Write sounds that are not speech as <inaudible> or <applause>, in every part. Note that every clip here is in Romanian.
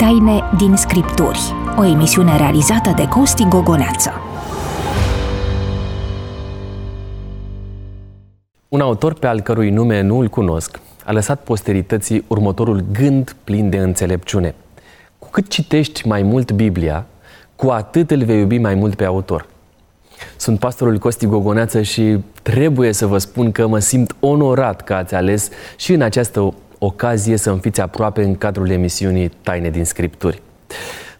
Taine din Scripturi, o emisiune realizată de Costi Gogoneață. Un autor pe al cărui nume nu îl cunosc a lăsat posterității următorul gând plin de înțelepciune. Cu cât citești mai mult Biblia, cu atât îl vei iubi mai mult pe autor. Sunt pastorul Costi Gogoneață și trebuie să vă spun că mă simt onorat că ați ales și în această ocazie să îmi fiți aproape în cadrul emisiunii Taine din Scripturi.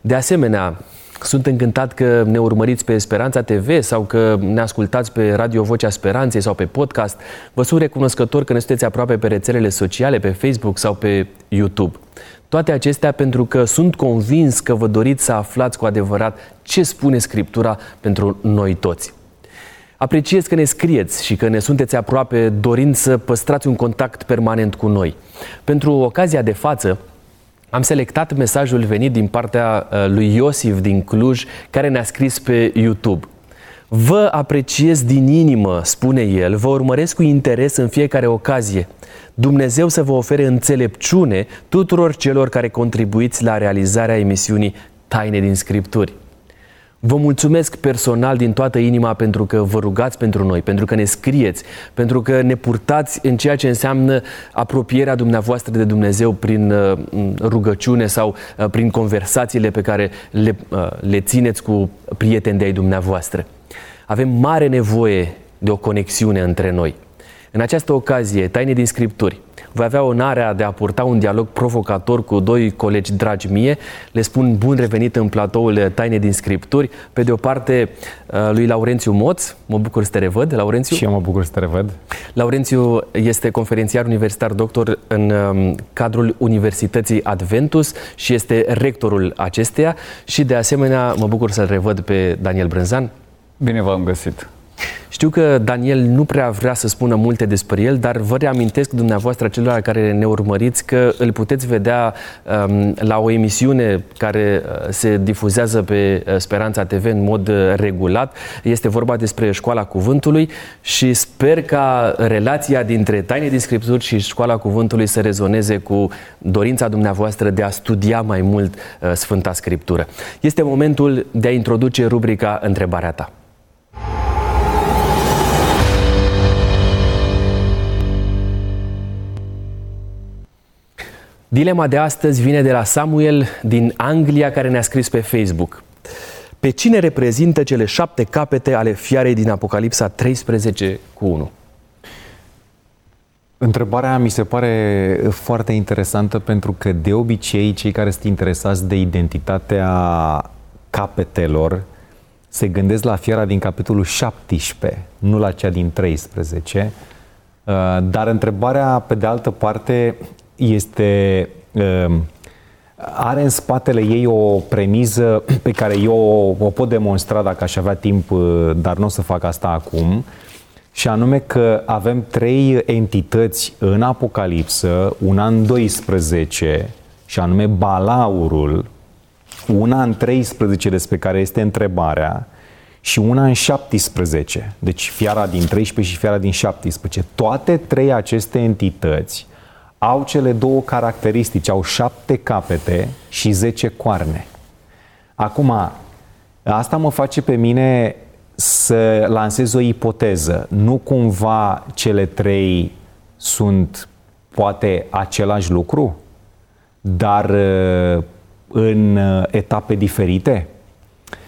De asemenea, sunt încântat că ne urmăriți pe Speranța TV sau că ne ascultați pe Radio Vocea Speranței sau pe podcast. Vă sunt recunoscător că ne sunteți aproape pe rețelele sociale, pe Facebook sau pe YouTube. Toate acestea pentru că sunt convins că vă doriți să aflați cu adevărat ce spune Scriptura pentru noi toți. Apreciez că ne scrieți și că ne sunteți aproape dorind să păstrați un contact permanent cu noi. Pentru ocazia de față, am selectat mesajul venit din partea uh, lui Iosif din Cluj, care ne-a scris pe YouTube. Vă apreciez din inimă, spune el, vă urmăresc cu interes în fiecare ocazie. Dumnezeu să vă ofere înțelepciune tuturor celor care contribuiți la realizarea emisiunii Taine din Scripturi. Vă mulțumesc personal din toată inima pentru că vă rugați pentru noi, pentru că ne scrieți, pentru că ne purtați în ceea ce înseamnă apropierea dumneavoastră de Dumnezeu prin uh, rugăciune sau uh, prin conversațiile pe care le, uh, le țineți cu prieteni de ai dumneavoastră. Avem mare nevoie de o conexiune între noi. În această ocazie, Taine din Scripturi, voi avea onarea de a purta un dialog provocator cu doi colegi dragi mie. Le spun bun revenit în platoul Taine din Scripturi. Pe de o parte, uh, lui Laurențiu Moț, mă bucur să te revăd, Laurențiu. Și eu mă bucur să te revăd. Laurențiu este conferențiar universitar doctor în um, cadrul Universității Adventus și este rectorul acesteia și de asemenea mă bucur să-l revăd pe Daniel Brânzan. Bine v-am găsit! Știu că Daniel nu prea vrea să spună multe despre el, dar vă reamintesc dumneavoastră celor care ne urmăriți că îl puteți vedea um, la o emisiune care uh, se difuzează pe uh, Speranța TV în mod uh, regulat. Este vorba despre Școala Cuvântului și sper ca relația dintre Taine din Scripturi și Școala Cuvântului să rezoneze cu dorința dumneavoastră de a studia mai mult uh, Sfânta Scriptură. Este momentul de a introduce rubrica Întrebarea ta. Dilema de astăzi vine de la Samuel din Anglia care ne-a scris pe Facebook. Pe cine reprezintă cele șapte capete ale fiarei din Apocalipsa 13 cu 1? Întrebarea mi se pare foarte interesantă pentru că de obicei cei care sunt interesați de identitatea capetelor se gândesc la fiara din capitolul 17, nu la cea din 13. Uh, dar întrebarea, pe de altă parte, este um, are în spatele ei o premiză pe care eu o pot demonstra dacă aș avea timp, uh, dar nu o să fac asta acum, și anume că avem trei entități în Apocalipsă, una în 12, și anume Balaurul, una în 13 despre care este întrebarea, și una în 17, deci fiara din 13 și fiara din 17. Toate trei aceste entități au cele două caracteristici, au șapte capete și zece coarne. Acum, asta mă face pe mine să lansez o ipoteză. Nu cumva cele trei sunt poate același lucru, dar uh, în uh, etape diferite?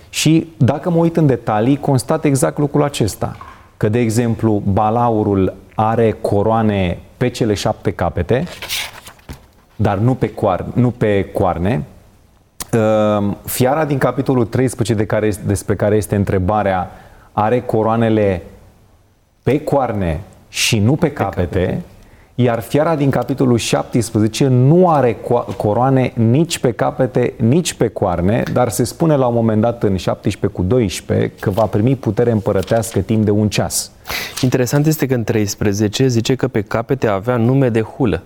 Și dacă mă uit în detalii, constat exact lucrul acesta. Că, de exemplu, balaurul are coroane pe cele șapte capete, dar nu pe, coar, nu pe coarne. Ehm, fiara din capitolul 13 de care, despre care este întrebarea are coroanele pe coarne și nu pe capete, iar fiara din capitolul 17 nu are coroane nici pe capete, nici pe coarne, dar se spune la un moment dat în 17 cu 12 că va primi putere împărătească timp de un ceas. Interesant este că în 13 zice că pe capete avea nume de hulă.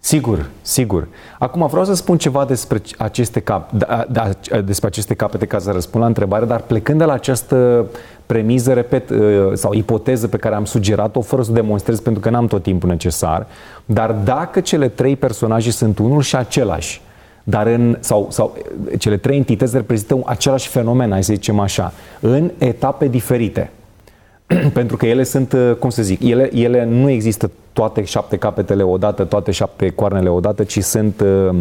Sigur, sigur. Acum vreau să spun ceva despre aceste, cap, da, da, despre aceste capete ca să răspund la întrebare, dar plecând de la această premiză, repet, uh, sau ipoteză pe care am sugerat-o, fără să o demonstrez pentru că n-am tot timpul necesar, dar dacă cele trei personaje sunt unul și același, dar în, sau, sau cele trei entități reprezintă același fenomen, hai să zicem așa, în etape diferite. <clears throat> Pentru că ele sunt, uh, cum să zic, ele, ele nu există toate șapte capetele odată, toate șapte coarnele odată, ci sunt, uh,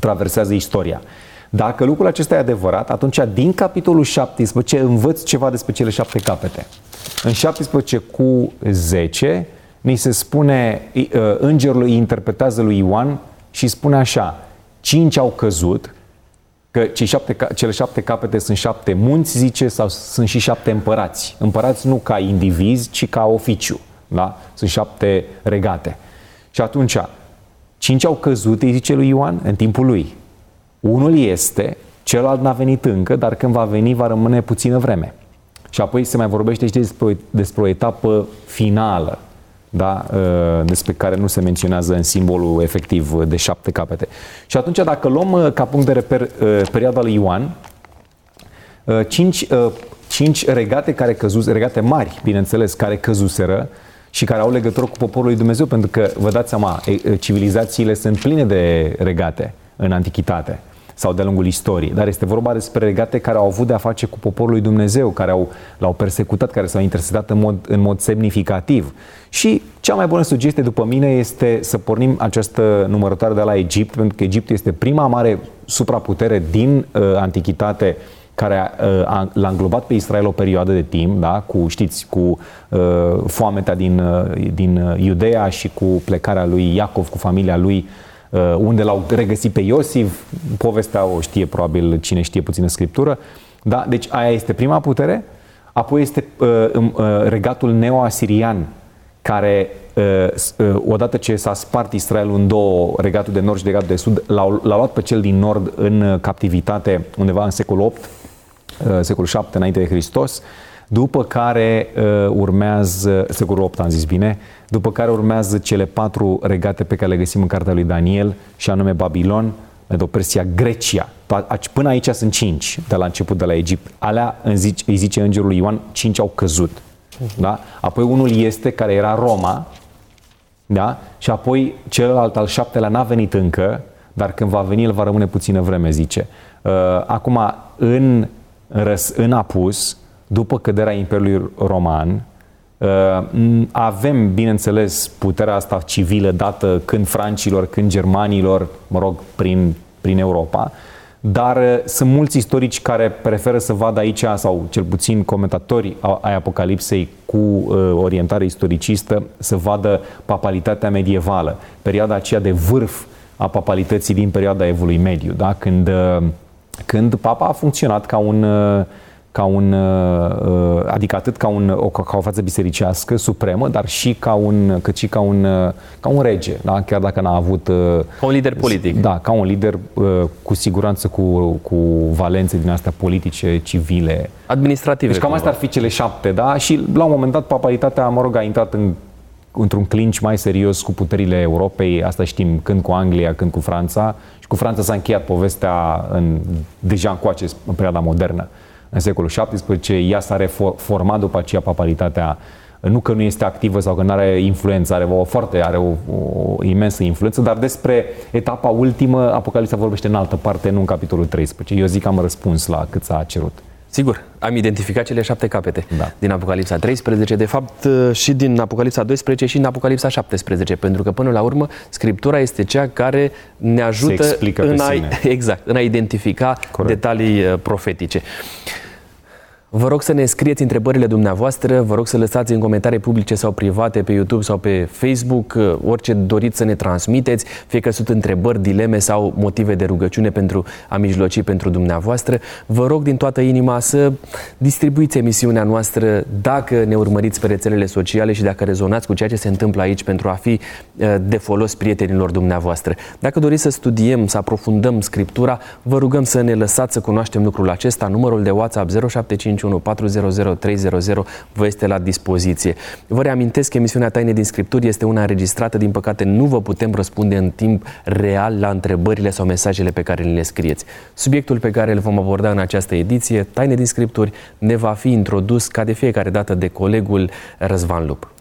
traversează istoria. Dacă lucrul acesta e adevărat, atunci din capitolul 17 învăț ceva despre cele șapte capete. În 17 cu 10 ni se spune, uh, îngerul îi interpretează lui Ioan și spune așa, cinci au căzut, că cei șapte, cele șapte capete sunt șapte munți, zice, sau sunt și șapte împărați. Împărați nu ca indivizi, ci ca oficiu. Da? Sunt șapte regate. Și atunci, cinci au căzut, îi zice lui Ioan, în timpul lui. Unul este, celălalt n-a venit încă, dar când va veni va rămâne puțină vreme. Și apoi se mai vorbește și despre, despre o etapă finală, da? Ă, despre care nu se menționează în simbolul efectiv de șapte capete. Și atunci, dacă luăm ă, ca punct de reper ă, perioada lui Ioan, cinci, cinci regate care căzus, regate mari, bineînțeles, care căzuseră și care au legătură cu poporul lui Dumnezeu, pentru că, vă dați seama, civilizațiile sunt pline de regate în antichitate sau de-a lungul istoriei, dar este vorba despre regate care au avut de-a face cu poporul lui Dumnezeu, care au, l-au persecutat, care s-au intersetat în mod, în mod semnificativ. Și cea mai bună sugestie după mine este să pornim această numărătoare de la Egipt, pentru că Egipt este prima mare supraputere din uh, antichitate care uh, l-a înglobat pe Israel o perioadă de timp, da? cu, știți, cu uh, foametea din, uh, din Iudea și cu plecarea lui Iacov cu familia lui Uh, unde l-au regăsit pe Iosif, povestea o știe probabil cine știe puțină scriptură, da? deci aia este prima putere, apoi este uh, uh, regatul neo-asirian, care uh, uh, odată ce s-a spart Israelul în două, regatul de nord și regatul de sud, l-au, l-au luat pe cel din nord în captivitate undeva în secolul 8, uh, secolul 7 înainte de Hristos, după care uh, urmează, secolul 8 am zis bine, după care urmează cele patru regate pe care le găsim în cartea lui Daniel, și anume Babilon, Medo-Persia, Grecia. Până aici sunt cinci, de la început, de la Egipt. Alea, îi zice îngerul Ioan, cinci au căzut. Da? Apoi unul este, care era Roma, da? și apoi celălalt, al șaptelea, n-a venit încă, dar când va veni, el va rămâne puțină vreme, zice. Uh, acum, în, în apus, după căderea Imperiului Roman, uh, avem, bineînțeles, puterea asta civilă dată când francilor, când germanilor, mă rog, prin, prin Europa, dar uh, sunt mulți istorici care preferă să vadă aici, sau cel puțin comentatori ai Apocalipsei cu uh, orientare istoricistă, să vadă papalitatea medievală, perioada aceea de vârf a papalității din perioada Evului Mediu, da? când, când papa a funcționat ca un ca un, uh, adică atât ca, un, o, ca o față bisericească supremă, dar și ca un, cât și ca un, uh, ca un rege, da? chiar dacă n-a avut... Uh, ca un lider politic. Da, ca un lider cu siguranță cu, cu valențe din astea politice, civile. Administrative. Deci cam astea ar fi cele șapte, da? Și la un moment dat papalitatea, mă rog, a intrat în într-un clinch mai serios cu puterile Europei, asta știm, când cu Anglia, când cu Franța, și cu Franța s-a încheiat povestea în, deja încoace, în perioada modernă în secolul XVII, ea s-a reformat după aceea papalitatea nu că nu este activă sau că nu are influență, are o foarte, are o, o imensă influență, dar despre etapa ultimă, Apocalipsa vorbește în altă parte, nu în capitolul 13. Eu zic că am răspuns la cât s-a cerut. Sigur, am identificat cele șapte capete da. din Apocalipsa 13, de fapt uh, și din Apocalipsa 12 și din Apocalipsa 17, pentru că până la urmă Scriptura este cea care ne ajută în a, <laughs> exact, în a identifica Corect. detalii uh, profetice. Vă rog să ne scrieți întrebările dumneavoastră, vă rog să lăsați în comentarii publice sau private pe YouTube sau pe Facebook uh, orice doriți să ne transmiteți, fie că sunt întrebări, dileme sau motive de rugăciune pentru a mijloci pentru dumneavoastră. Vă rog din toată inima să distribuiți emisiunea noastră dacă ne urmăriți pe rețelele sociale și dacă rezonați cu ceea ce se întâmplă aici pentru a fi uh, de folos prietenilor dumneavoastră. Dacă doriți să studiem, să aprofundăm Scriptura, vă rugăm să ne lăsați să cunoaștem lucrul acesta. Numărul de WhatsApp 075 051 400 300 vă este la dispoziție. Vă reamintesc că emisiunea Taine din Scripturi este una înregistrată, din păcate nu vă putem răspunde în timp real la întrebările sau mesajele pe care le scrieți. Subiectul pe care îl vom aborda în această ediție, Taine din Scripturi, ne va fi introdus ca de fiecare dată de colegul Răzvan Lup.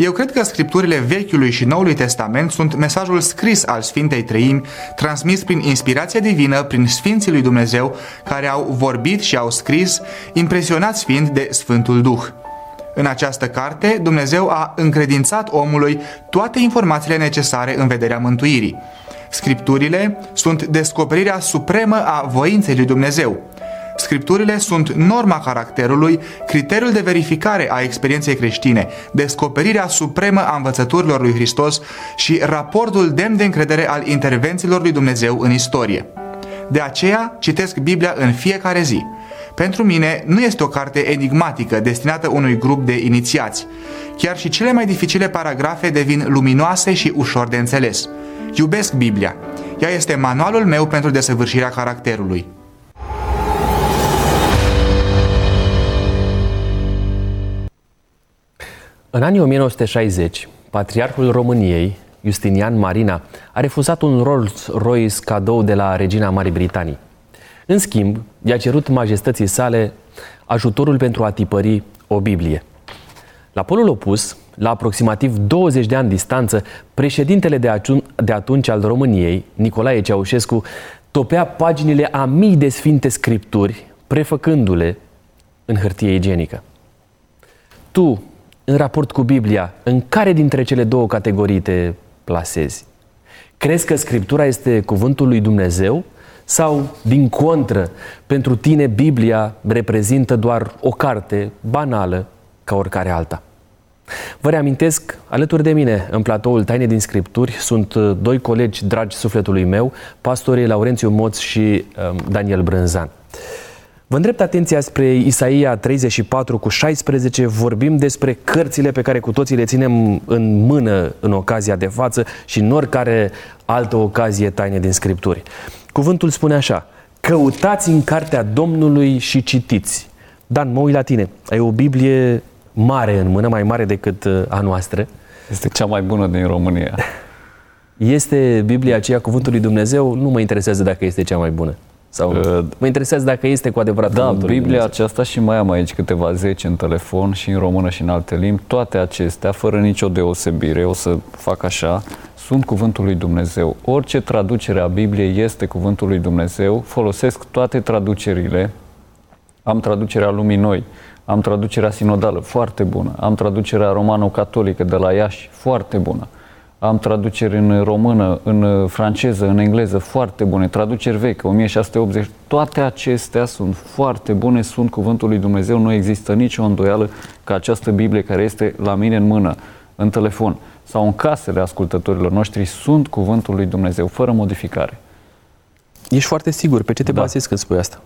Eu cred că scripturile Vechiului și Noului Testament sunt mesajul scris al Sfintei Treimi, transmis prin inspirație divină, prin Sfinții lui Dumnezeu, care au vorbit și au scris, impresionați fiind de Sfântul Duh. În această carte, Dumnezeu a încredințat omului toate informațiile necesare în vederea mântuirii. Scripturile sunt descoperirea supremă a voinței lui Dumnezeu. Scripturile sunt norma caracterului, criteriul de verificare a experienței creștine, descoperirea supremă a învățăturilor lui Hristos și raportul demn de încredere al intervențiilor lui Dumnezeu în istorie. De aceea citesc Biblia în fiecare zi. Pentru mine nu este o carte enigmatică destinată unui grup de inițiați. Chiar și cele mai dificile paragrafe devin luminoase și ușor de înțeles. Iubesc Biblia. Ea este manualul meu pentru desăvârșirea caracterului. În anii 1960, patriarhul României, Justinian Marina, a refuzat un Rolls-Royce cadou de la regina Marii Britanii. În schimb, i-a cerut majestății sale ajutorul pentru a tipări o Biblie. La polul opus, la aproximativ 20 de ani distanță, președintele de, de atunci al României, Nicolae Ceaușescu, topea paginile a mii de sfinte scripturi, prefăcându-le în hârtie igienică. Tu, în raport cu Biblia, în care dintre cele două categorii te plasezi? Crezi că Scriptura este cuvântul lui Dumnezeu sau, din contră, pentru tine Biblia reprezintă doar o carte banală ca oricare alta? Vă reamintesc, alături de mine, în platoul Taine din Scripturi, sunt uh, doi colegi dragi sufletului meu, pastorii Laurențiu Moț și um, Daniel Brânzan. Vă îndrept atenția spre Isaia 34 cu 16, vorbim despre cărțile pe care cu toții le ținem în mână în ocazia de față și în oricare altă ocazie taine din Scripturi. Cuvântul spune așa, căutați în cartea Domnului și citiți. Dan, mă uit la tine, ai o Biblie mare în mână, mai mare decât uh, a noastră. Este cea mai bună din România. <laughs> Este Biblia aceea cuvântul lui Dumnezeu? Nu mă interesează dacă este cea mai bună. Sau uh, mă interesează dacă este cu adevărat Da, Biblia aceasta și mai am aici câteva zeci în telefon și în română și în alte limbi. Toate acestea, fără nicio deosebire, o să fac așa, sunt cuvântul lui Dumnezeu. Orice traducere a Bibliei este cuvântul lui Dumnezeu. Folosesc toate traducerile. Am traducerea lumii noi, am traducerea sinodală, foarte bună. Am traducerea romano-catolică de la Iași, foarte bună am traduceri în română, în franceză, în engleză, foarte bune, traduceri vechi, 1680, toate acestea sunt foarte bune, sunt cuvântul lui Dumnezeu, nu există nicio îndoială că această Biblie care este la mine în mână, în telefon sau în casele ascultătorilor noștri sunt cuvântul lui Dumnezeu, fără modificare. Ești foarte sigur, pe ce te da. bazezi când spui asta?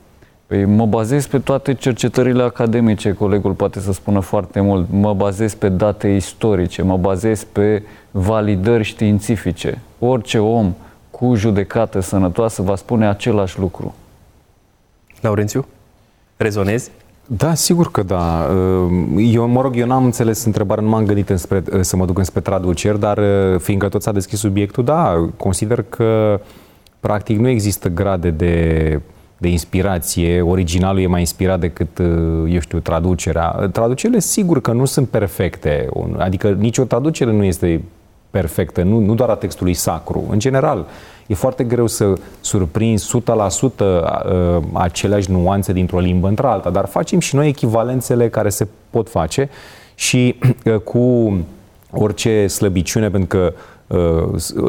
Păi mă bazez pe toate cercetările academice, colegul poate să spună foarte mult. Mă bazez pe date istorice, mă bazez pe validări științifice. Orice om cu judecată sănătoasă va spune același lucru. Laurențiu, rezonezi? Da, sigur că da. Eu, mă rog, eu n-am înțeles întrebarea, nu m-am gândit înspre, să mă duc înspre traduceri, dar fiindcă tot s-a deschis subiectul, da, consider că practic nu există grade de de inspirație, originalul e mai inspirat decât, uh, eu știu, traducerea. Traducerile sigur că nu sunt perfecte, adică nicio traducere nu este perfectă, nu, nu doar a textului sacru. În general, e foarte greu să surprinzi 100% uh, aceleași nuanțe dintr-o limbă într-alta, dar facem și noi echivalențele care se pot face și uh, cu orice slăbiciune, pentru că uh,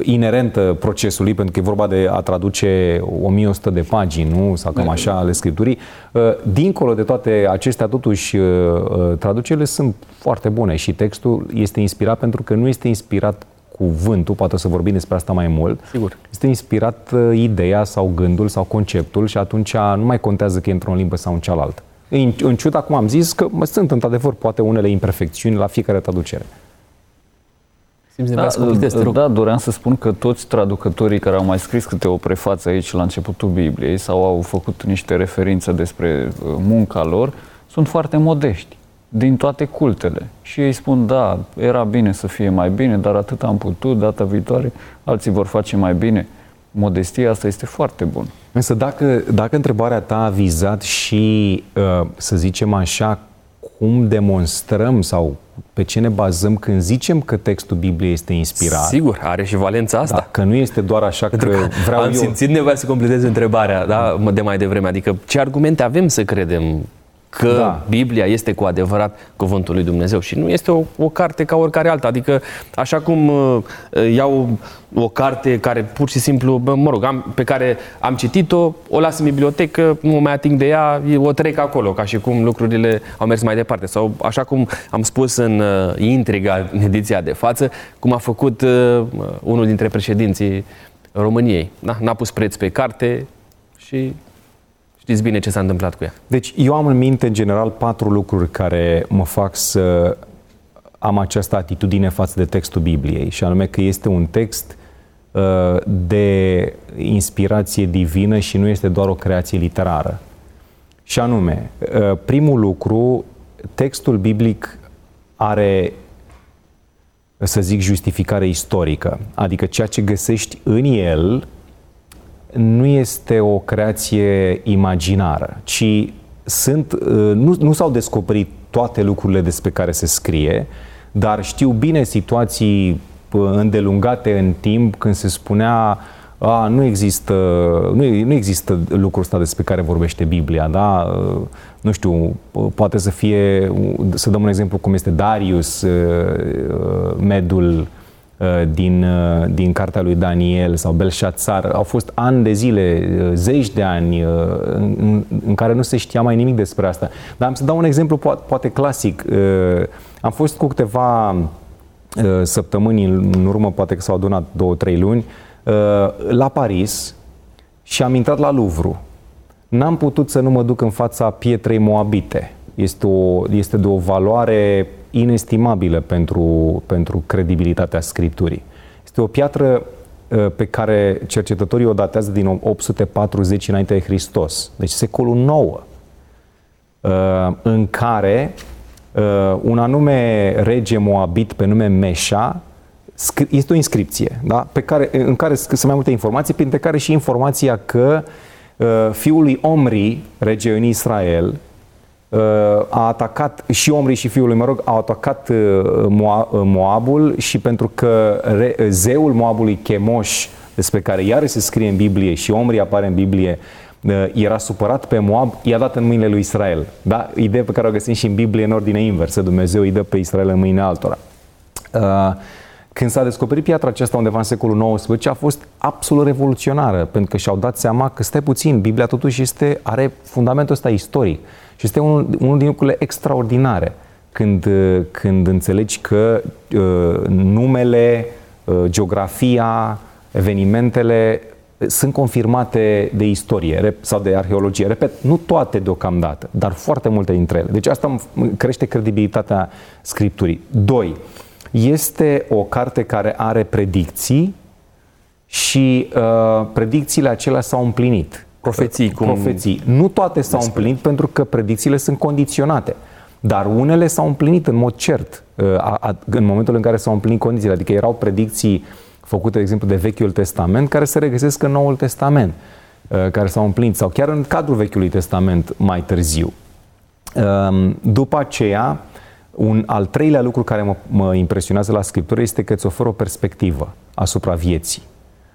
inerentă procesului, pentru că e vorba de a traduce 1100 de pagini, nu? Sau cam așa ale scripturii. Uh, dincolo de toate acestea, totuși, uh, uh, traducerile sunt foarte bune și textul este inspirat pentru că nu este inspirat cuvântul, poate să vorbim despre asta mai mult. Sigur. Este inspirat uh, ideea sau gândul sau conceptul și atunci nu mai contează că e într-o limbă sau în cealaltă. În, în ciuda, cum am zis, că sunt într-adevăr poate unele imperfecțiuni la fiecare traducere. Da, da, da, doream să spun că toți traducătorii care au mai scris câte o prefață aici la începutul Bibliei sau au făcut niște referințe despre uh, munca lor, sunt foarte modești din toate cultele. Și ei spun, da, era bine să fie mai bine, dar atât am putut, data viitoare alții vor face mai bine. Modestia asta este foarte bună. Însă dacă, dacă întrebarea ta a vizat și, uh, să zicem așa, cum demonstrăm sau pe ce ne bazăm când zicem că textul Bibliei este inspirat. Sigur, are și valența asta. Da, că nu este doar așa că, că vreau am eu. simțit nevoia să completez întrebarea da, de mai devreme. Adică ce argumente avem să credem că da. Biblia este cu adevărat cuvântul lui Dumnezeu și nu este o, o carte ca oricare alta. Adică așa cum uh, iau o carte care pur și simplu, bă, mă rog, am, pe care am citit-o, o las în bibliotecă, nu mă mai ating de ea, o trec acolo, ca și cum lucrurile au mers mai departe. Sau așa cum am spus în uh, intriga, în ediția de față, cum a făcut uh, unul dintre președinții României. Da? N-a pus preț pe carte și Știți bine ce s-a întâmplat cu ea. Deci eu am în minte, în general, patru lucruri care mă fac să am această atitudine față de textul Bibliei, și anume că este un text uh, de inspirație divină și nu este doar o creație literară. Și anume, uh, primul lucru, textul biblic are să zic, justificare istorică. Adică ceea ce găsești în el nu este o creație imaginară, ci sunt, uh, nu, nu s-au descoperit toate lucrurile despre care se scrie, dar știu bine situații uh, îndelungate în timp când se spunea a, nu există, nu, nu există lucrul ăsta despre care vorbește Biblia, da? Uh, nu știu, poate să fie, să dăm un exemplu cum este Darius, medul Uh, din, uh, din cartea lui Daniel sau Belșațar. Au fost ani de zile, uh, zeci de ani în, în care nu se știa mai nimic despre asta. Dar am să dau un exemplu poate, poate clasic. Am fost cu câteva săptămâni în urmă, poate că s-au adunat două, trei luni, la Paris și am intrat la Louvre. N-am putut să nu mă duc în fața pietrei moabite. Este, o, este de o valoare inestimabilă pentru, pentru credibilitatea Scripturii. Este o piatră uh, pe care cercetătorii o datează din 840 înainte de Hristos, deci secolul IX, uh, în care uh, un anume rege moabit pe nume Meșa este o inscripție, da? pe care, în care sunt mai multe informații, printre care și informația că fiul lui Omri, rege în Israel, a atacat și Omri și fiul lui, mă rog, au atacat uh, uh, Moabul și pentru că zeul Moabului Chemoș, despre care iarăși se scrie în Biblie și Omri apare în Biblie, uh, era supărat pe Moab, i-a dat în mâinile lui Israel. Da? Ideea pe care o găsim și în Biblie în ordine inversă. Dumnezeu îi dă pe Israel în mâinile altora. Când s-a descoperit piatra aceasta undeva în secolul XIX, a fost absolut revoluționară, pentru că și-au dat seama că, stai puțin, Biblia totuși este, are fundamentul ăsta istoric. Și este unul, unul din lucrurile extraordinare când, când înțelegi că uh, numele, uh, geografia, evenimentele sunt confirmate de istorie sau de arheologie. Repet, nu toate deocamdată, dar foarte multe dintre ele. Deci asta crește credibilitatea Scripturii. Doi, este o carte care are predicții și uh, predicțiile acelea s-au împlinit. Profeții. Cum... Profeții. Nu toate s-au despre. împlinit pentru că predicțiile sunt condiționate. Dar unele s-au împlinit în mod cert uh, în momentul în care s-au împlinit condițiile. Adică erau predicții făcute, de exemplu, de Vechiul Testament, care se regăsesc în Noul Testament, uh, care s-au împlinit, sau chiar în cadrul Vechiului Testament mai târziu. Um, după aceea, un al treilea lucru care mă, mă impresionează la Scriptură este că îți oferă o perspectivă asupra vieții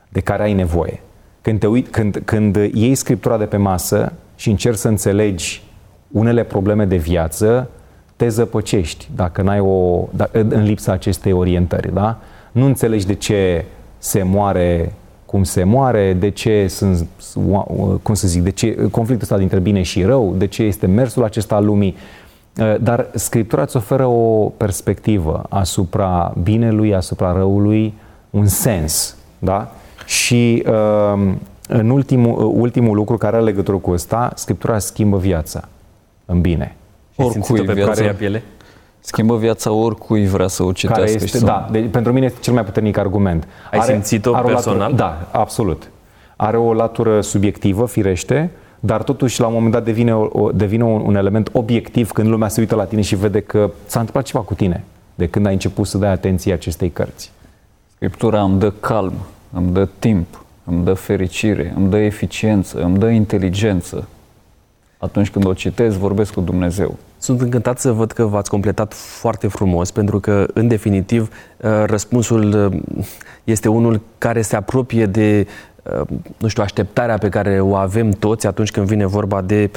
de care ai nevoie. Când, te uit, când, când iei Scriptura de pe masă și încerci să înțelegi unele probleme de viață, te zăpăcești dacă n-ai o, da, în lipsa acestei orientări. Da? Nu înțelegi de ce se moare cum se moare, de ce sunt, cum să zic, de ce conflictul ăsta dintre bine și rău, de ce este mersul acesta al lumii. Uh, dar Scriptura îți oferă o perspectivă asupra binelui, asupra răului, un sens. Da? Și uh, în ultimul, uh, ultimul lucru care are legătură cu ăsta, Scriptura schimbă viața în bine. Oricui pe viața care, piele? Schimbă viața oricui vrea să o citească. Care este, și da, de, pentru mine este cel mai puternic argument. Ai are, simțit-o are personal? latură, da, absolut. Are o latură subiectivă, firește, dar totuși la un moment dat devine, o, devine un, un element obiectiv când lumea se uită la tine și vede că s-a întâmplat ceva cu tine de când ai început să dai atenție acestei cărți. Scriptura îmi dă calm, îmi dă timp, îmi dă fericire, îmi dă eficiență, îmi dă inteligență. Atunci când o citesc, vorbesc cu Dumnezeu. Sunt încântat să văd că v-ați completat foarte frumos, pentru că, în definitiv, uh, răspunsul uh, este unul care se apropie de uh, nu știu, așteptarea pe care o avem toți atunci când vine vorba de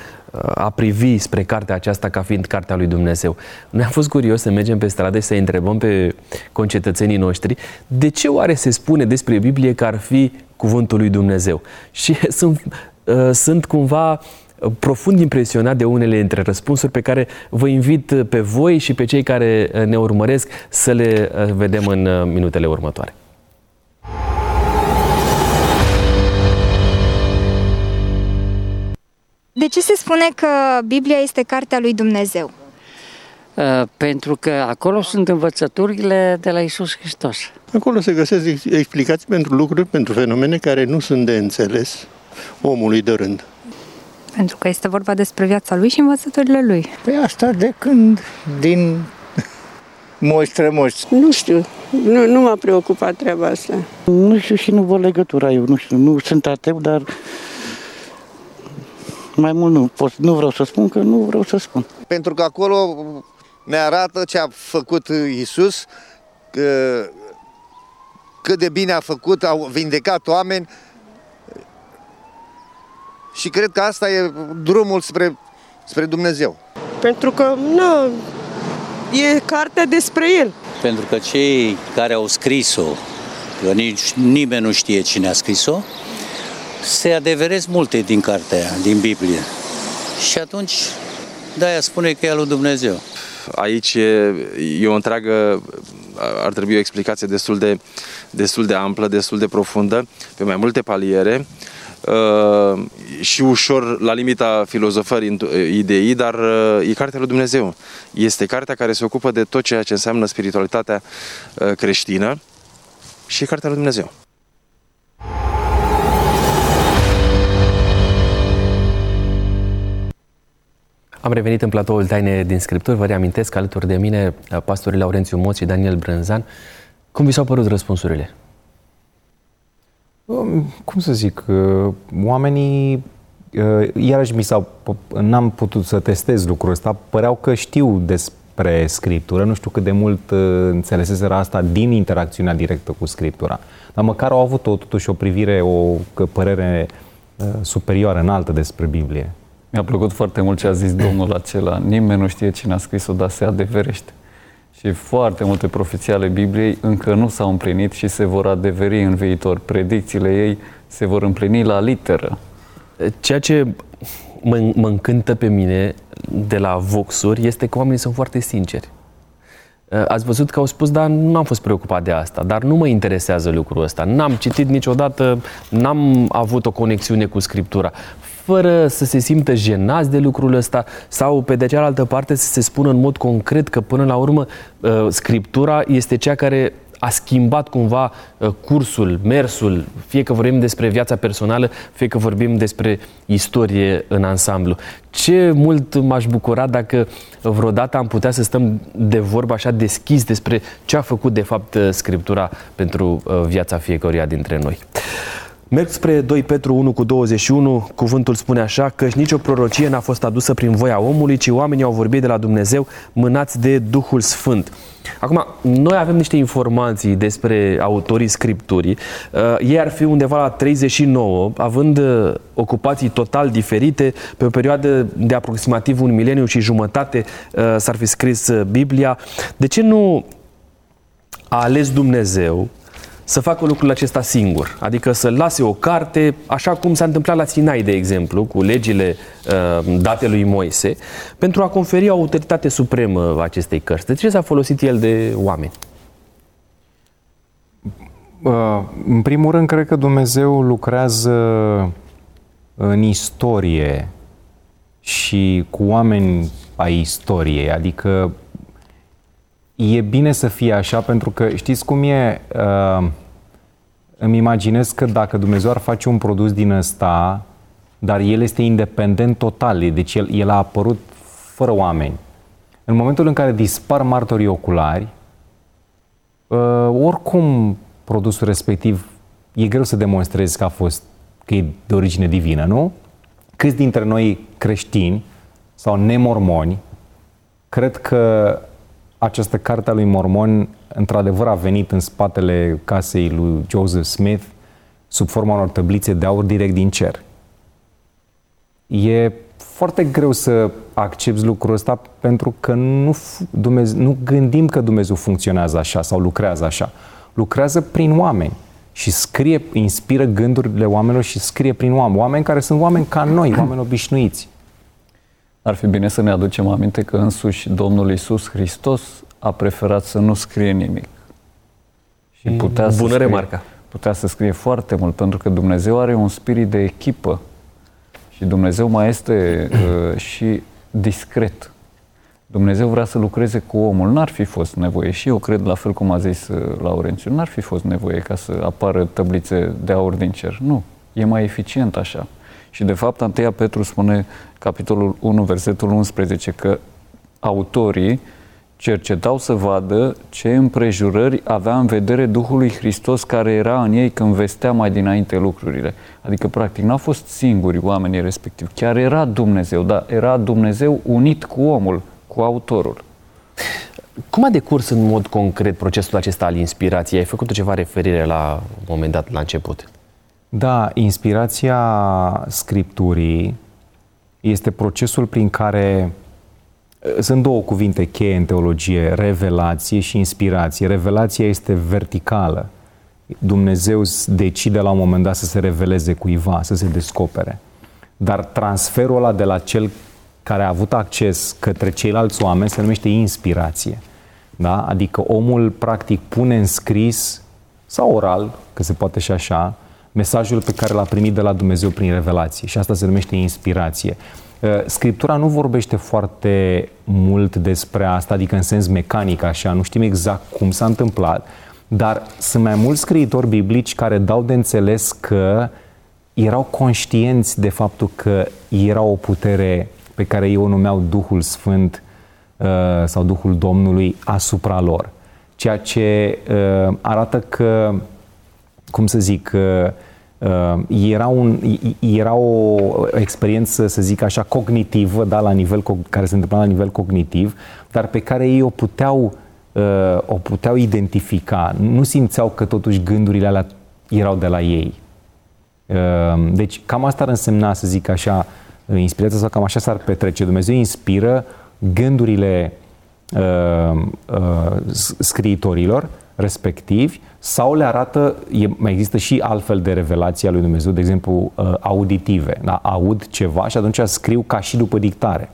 a privi spre cartea aceasta ca fiind cartea lui Dumnezeu. Noi am fost curios să mergem pe stradă și să întrebăm pe concetățenii noștri de ce oare se spune despre Biblie că ar fi cuvântul lui Dumnezeu. Și <laughs> sunt, sunt cumva profund impresionat de unele dintre răspunsuri pe care vă invit pe voi și pe cei care ne urmăresc să le vedem în minutele următoare. De ce se spune că Biblia este cartea lui Dumnezeu? Uh, pentru că acolo sunt învățăturile de la Isus Hristos. Acolo se găsesc explicații pentru lucruri, pentru fenomene care nu sunt de înțeles omului de rând. Pentru că este vorba despre viața lui și învățăturile lui. Păi asta de când, din moși strămoși. Nu știu, nu, nu m-a preocupat treaba asta. Nu știu și nu văd legătura eu, nu știu, nu sunt ateu, dar mai mult nu pot, nu vreau să spun că nu vreau să spun. Pentru că acolo ne arată ce a făcut Isus, că, cât de bine a făcut, a vindecat oameni și cred că asta e drumul spre, spre Dumnezeu. Pentru că nu, e cartea despre El. Pentru că cei care au scris-o, că nici nimeni nu știe cine a scris-o, se adeveresc multe din cartea, din Biblie. Și atunci, de-aia spune că e al lui Dumnezeu. Aici e, e o întreagă, ar trebui o explicație destul de, destul de amplă, destul de profundă, pe mai multe paliere uh, și ușor la limita filozofării ideii, dar uh, e Cartea lui Dumnezeu. Este cartea care se ocupă de tot ceea ce înseamnă spiritualitatea uh, creștină și e Cartea lui Dumnezeu. Am revenit în platoul Taine din Scripturi. Vă reamintesc alături de mine pastorii Laurențiu Moț și Daniel Brânzan. Cum vi s-au părut răspunsurile? Um, cum să zic, uh, oamenii, uh, iarăși mi s-au, n-am putut să testez lucrul ăsta, păreau că știu despre Scriptură, nu știu cât de mult uh, înțeleseseră asta din interacțiunea directă cu Scriptura, dar măcar au avut o, totuși o privire, o părere superioară, înaltă despre Biblie. Mi-a plăcut foarte mult ce a zis domnul acela. Nimeni nu știe cine a scris-o, dar se adeverește. Și foarte multe profeții ale Bibliei încă nu s-au împlinit și se vor adeveri în viitor. Predicțiile ei se vor împlini la literă. Ceea ce mă, mă încântă pe mine de la Voxuri este că oamenii sunt foarte sinceri. Ați văzut că au spus, dar nu am fost preocupat de asta, dar nu mă interesează lucrul ăsta. N-am citit niciodată, n-am avut o conexiune cu Scriptura fără să se simtă jenați de lucrul ăsta sau, pe de cealaltă parte, să se spună în mod concret că, până la urmă, uh, Scriptura este cea care a schimbat cumva uh, cursul, mersul, fie că vorbim despre viața personală, fie că vorbim despre istorie în ansamblu. Ce mult m-aș bucura dacă vreodată am putea să stăm de vorbă așa deschis despre ce a făcut de fapt uh, Scriptura pentru viața fiecăruia dintre noi. Merg spre 2 Petru 1 cu 21, cuvântul spune așa, că nicio prorocie n-a fost adusă prin voia omului, ci oamenii au vorbit de la Dumnezeu, mânați de Duhul Sfânt. Acum, noi avem niște informații despre autorii Scripturii. Uh, ei ar fi undeva la 39, având uh, ocupații total diferite, pe o perioadă de aproximativ un mileniu și jumătate uh, s-ar fi scris uh, Biblia. De ce nu a ales Dumnezeu să facă lucrul acesta singur, adică să lase o carte, așa cum s-a întâmplat la Sinai, de exemplu, cu legile uh, date lui Moise, pentru a conferi o autoritate supremă acestei cărți. De ce s-a folosit el de oameni? Uh, în primul rând, cred că Dumnezeu lucrează în istorie și cu oameni ai istoriei, adică e bine să fie așa pentru că știți cum e? Uh, îmi imaginez că dacă Dumnezeu ar face un produs din ăsta, dar el este independent total, deci el, el a apărut fără oameni. În momentul în care dispar martorii oculari, uh, oricum produsul respectiv e greu să demonstrezi că a fost, că e de origine divină, nu? Câți dintre noi creștini sau nemormoni Cred că această carte a lui Mormon într-adevăr a venit în spatele casei lui Joseph Smith sub forma unor tăblițe de aur direct din cer. E foarte greu să accepti lucrul ăsta pentru că nu, Dumnezeu, nu gândim că Dumnezeu funcționează așa sau lucrează așa. Lucrează prin oameni și scrie, inspiră gândurile oamenilor și scrie prin oameni. Oameni care sunt oameni ca noi, oameni obișnuiți. Ar fi bine să ne aducem aminte că însuși Domnul Isus Hristos a preferat să nu scrie nimic. Și putea Bună să scrie, remarcă. Putea să scrie foarte mult, pentru că Dumnezeu are un spirit de echipă și Dumnezeu mai este <clears throat> uh, și discret. Dumnezeu vrea să lucreze cu omul. N-ar fi fost nevoie. Și eu cred, la fel cum a zis uh, Laurențiu, n-ar fi fost nevoie ca să apară tablițe de aur din cer. Nu. E mai eficient așa. Și de fapt, 1 Petru spune, capitolul 1, versetul 11, că autorii cercetau să vadă ce împrejurări avea în vedere Duhului Hristos care era în ei când vestea mai dinainte lucrurile. Adică, practic, n-au fost singuri oamenii respectivi. Chiar era Dumnezeu, dar era Dumnezeu unit cu omul, cu autorul. Cum a decurs în mod concret procesul acesta al inspirației? Ai făcut ceva referire la un moment dat, la început. Da, inspirația scripturii este procesul prin care sunt două cuvinte cheie în teologie, revelație și inspirație. Revelația este verticală. Dumnezeu decide la un moment dat să se reveleze cuiva, să se descopere. Dar transferul ăla de la cel care a avut acces către ceilalți oameni se numește inspirație. Da? Adică omul practic pune în scris sau oral, că se poate și așa, mesajul pe care l-a primit de la Dumnezeu prin revelație. Și asta se numește inspirație. Uh, Scriptura nu vorbește foarte mult despre asta, adică în sens mecanic așa, nu știm exact cum s-a întâmplat, dar sunt mai mulți scriitori biblici care dau de înțeles că erau conștienți de faptul că era o putere pe care ei o numeau Duhul Sfânt uh, sau Duhul Domnului asupra lor. Ceea ce uh, arată că, cum să zic, era, un, era o experiență, să zic așa, cognitivă, da, la nivel, care se întâmpla la nivel cognitiv, dar pe care ei o puteau, o puteau identifica. Nu simțeau că totuși gândurile alea erau de la ei. Deci cam asta ar însemna, să zic așa, inspirația sau cam așa s-ar petrece. Dumnezeu inspiră gândurile uh, uh, scriitorilor respectivi sau le arată, e, mai există și altfel de revelații a lui Dumnezeu, de exemplu, uh, auditive. Da? Aud ceva și atunci scriu ca și după dictare.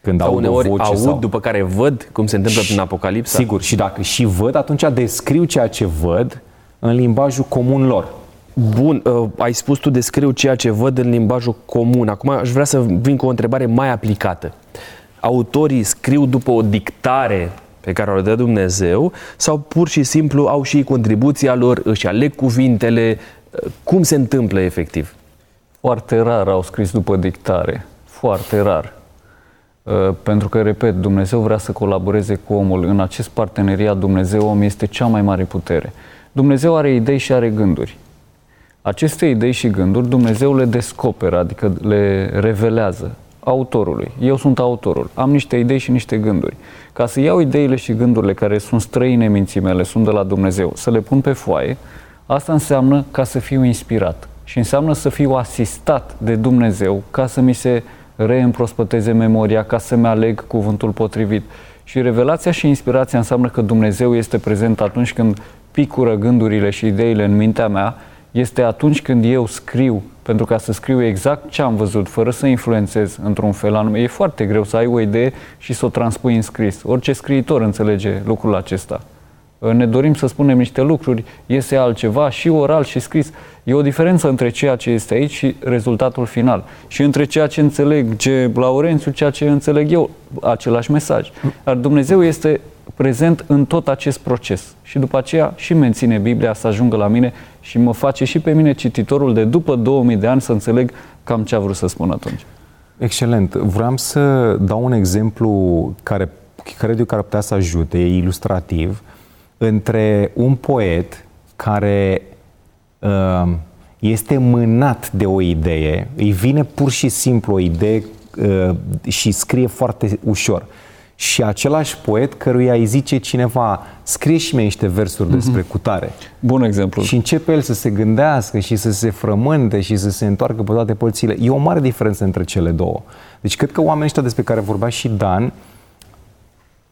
Când sau aud uneori voce aud, sau... după care văd, cum se întâmplă și, prin Apocalipsa. Sigur, și dacă și văd, atunci descriu ceea ce văd în limbajul comun lor. Bun, uh, ai spus tu descriu ceea ce văd în limbajul comun. Acum aș vrea să vin cu o întrebare mai aplicată. Autorii scriu după o dictare pe care o dă Dumnezeu sau pur și simplu au și contribuția lor, își aleg cuvintele, cum se întâmplă efectiv? Foarte rar au scris după dictare, foarte rar. Uh, pentru că, repet, Dumnezeu vrea să colaboreze cu omul. În acest parteneriat, Dumnezeu om este cea mai mare putere. Dumnezeu are idei și are gânduri. Aceste idei și gânduri Dumnezeu le descoperă, adică le revelează autorului. Eu sunt autorul. Am niște idei și niște gânduri. Ca să iau ideile și gândurile care sunt străine minții mele, sunt de la Dumnezeu, să le pun pe foaie, asta înseamnă ca să fiu inspirat. Și înseamnă să fiu asistat de Dumnezeu ca să mi se reîmprospăteze memoria, ca să-mi aleg cuvântul potrivit. Și revelația și inspirația înseamnă că Dumnezeu este prezent atunci când picură gândurile și ideile în mintea mea, este atunci când eu scriu pentru ca să scriu exact ce am văzut, fără să influențez într-un fel anume. E foarte greu să ai o idee și să o transpui în scris. Orice scriitor înțelege lucrul acesta. Ne dorim să spunem niște lucruri, iese altceva, și oral și scris. E o diferență între ceea ce este aici și rezultatul final. Și între ceea ce înțelege Laurențiu, ceea ce înțeleg eu, același mesaj. Dar Dumnezeu este prezent în tot acest proces. Și după aceea și menține Biblia să ajungă la mine și mă face și pe mine cititorul de după 2000 de ani să înțeleg cam ce a vrut să spun atunci. Excelent. Vreau să dau un exemplu care cred eu că ar putea să ajute, e ilustrativ, între un poet care uh, este mânat de o idee, îi vine pur și simplu o idee uh, și scrie foarte ușor și același poet căruia îi zice cineva, scrie și mie niște versuri despre mm-hmm. cutare. Bun exemplu. Și începe el să se gândească și să se frământe și să se întoarcă pe toate părțile. E o mare diferență între cele două. Deci cred că oamenii ăștia despre care vorbea și Dan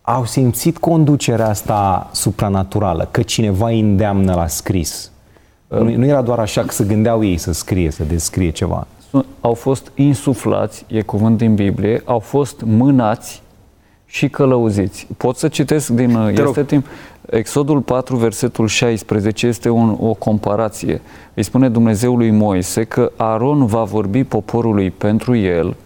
au simțit conducerea asta supranaturală, că cineva îi îndeamnă la scris. Nu, nu era doar așa că să gândeau ei să scrie, să descrie ceva. Au fost insuflați, e cuvânt din Biblie, au fost mânați și călăuziți. Pot să citesc din... Te este rog. timp. Exodul 4, versetul 16 este un, o comparație. Îi spune Dumnezeul lui Moise că Aron va vorbi poporului pentru el,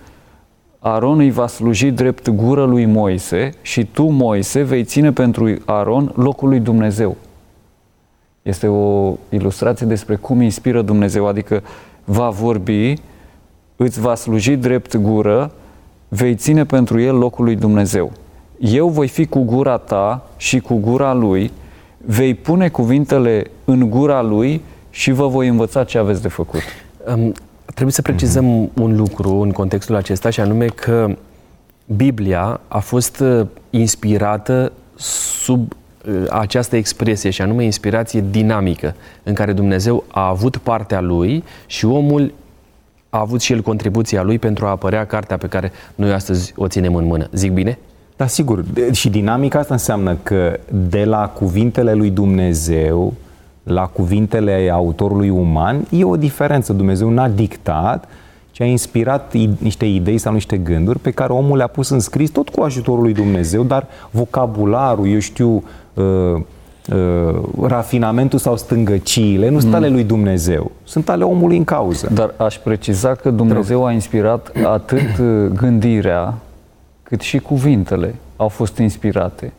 Aron îi va sluji drept gură lui Moise și tu, Moise, vei ține pentru Aron locul lui Dumnezeu. Este o ilustrație despre cum inspiră Dumnezeu, adică va vorbi, îți va sluji drept gură, vei ține pentru el locul lui Dumnezeu. Eu voi fi cu gura ta și cu gura lui, vei pune cuvintele în gura lui și vă voi învăța ce aveți de făcut. Um, trebuie să precizăm mm-hmm. un lucru în contextul acesta și anume că Biblia a fost uh, inspirată sub uh, această expresie și anume inspirație dinamică în care Dumnezeu a avut partea lui și omul a avut și el contribuția lui pentru a apărea cartea pe care noi astăzi o ținem în mână. Zic bine? Da, sigur. Și dinamica asta înseamnă că de la cuvintele lui Dumnezeu la cuvintele autorului uman e o diferență. Dumnezeu n-a dictat, ci a inspirat niște idei sau niște gânduri pe care omul le-a pus în scris tot cu ajutorul lui Dumnezeu, dar vocabularul, eu știu, uh, uh, rafinamentul sau stângăciile nu sunt ale lui Dumnezeu, sunt ale omului în cauză. Dar aș preciza că Dumnezeu a inspirat atât uh, gândirea cât și cuvintele au fost inspirate.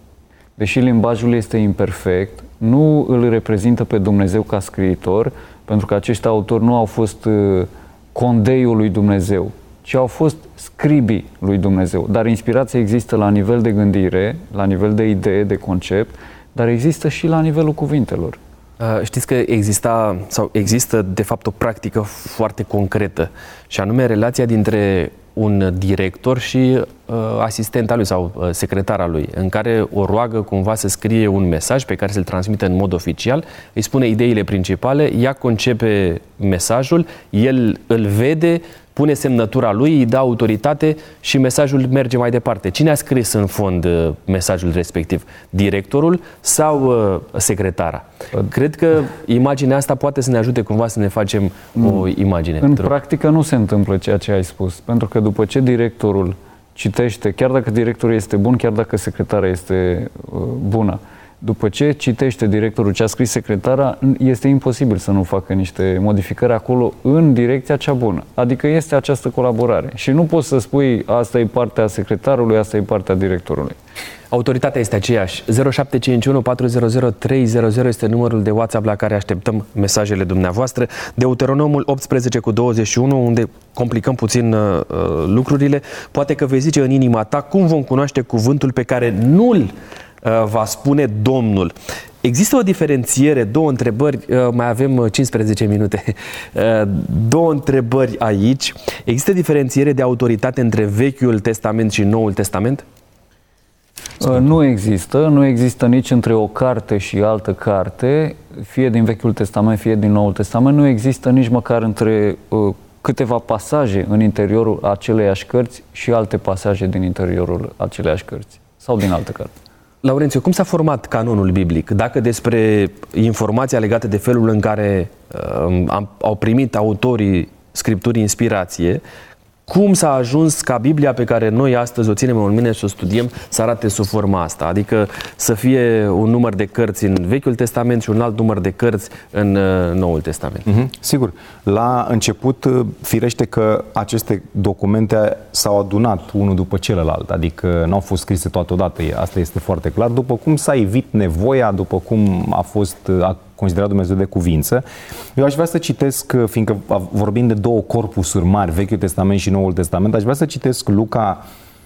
Deși limbajul este imperfect, nu îl reprezintă pe Dumnezeu ca scriitor, pentru că acești autori nu au fost uh, condeiul lui Dumnezeu, ci au fost scribii lui Dumnezeu. Dar inspirația există la nivel de gândire, la nivel de idee, de concept, dar există și la nivelul cuvintelor. Uh, știți că exista sau există de fapt o practică foarte concretă și anume relația dintre un director și uh, asistenta lui sau uh, secretara lui, în care o roagă cumva să scrie un mesaj pe care să-l transmită în mod oficial, îi spune ideile principale, ea concepe mesajul, el îl vede, pune semnătura lui, îi dă autoritate și mesajul merge mai departe. Cine a scris în fond uh, mesajul respectiv? Directorul sau uh, secretara? Cred că imaginea asta poate să ne ajute cumva să ne facem o imagine. În practică nu se întâmplă ceea ce ai spus, pentru că după ce directorul citește, chiar dacă directorul este bun, chiar dacă secretara este uh, bună, după ce citește directorul ce a scris secretara, este imposibil să nu facă niște modificări acolo în direcția cea bună. Adică este această colaborare. Și nu poți să spui asta e partea secretarului, asta e partea directorului. Autoritatea este aceeași. 0751 400 300 este numărul de WhatsApp la care așteptăm mesajele dumneavoastră. Deuteronomul 18 cu 21, unde complicăm puțin uh, lucrurile. Poate că vei zice în inima ta cum vom cunoaște cuvântul pe care nu-l Uh, va spune Domnul. Există o diferențiere, două întrebări, uh, mai avem 15 uh, minute, <laughs> două întrebări aici. Există diferențiere de autoritate între Vechiul Testament și Noul Testament? Nu există, nu există nici între o carte și altă carte, fie din Vechiul Testament, fie din Noul Testament, nu există nici măcar între câteva pasaje în interiorul aceleiași cărți și alte pasaje din interiorul aceleiași cărți sau din alte cărți. Laurențiu, cum s-a format canonul biblic? Dacă despre informația legată de felul în care uh, am, au primit autorii scripturii inspirație, cum s-a ajuns ca Biblia pe care noi astăzi o ținem în mine și o studiem să arate sub forma asta? Adică să fie un număr de cărți în Vechiul Testament și un alt număr de cărți în uh, Noul Testament. Mm-hmm. Sigur. La început, uh, firește că aceste documente s-au adunat unul după celălalt, adică nu au fost scrise toate odată, asta este foarte clar, după cum s-a evit nevoia, după cum a fost uh, considerat Dumnezeu de cuvință. Eu aș vrea să citesc, uh, fiindcă vorbim de două corpusuri mari, Vechiul Testament și Noul Testament, aș vrea să citesc Luca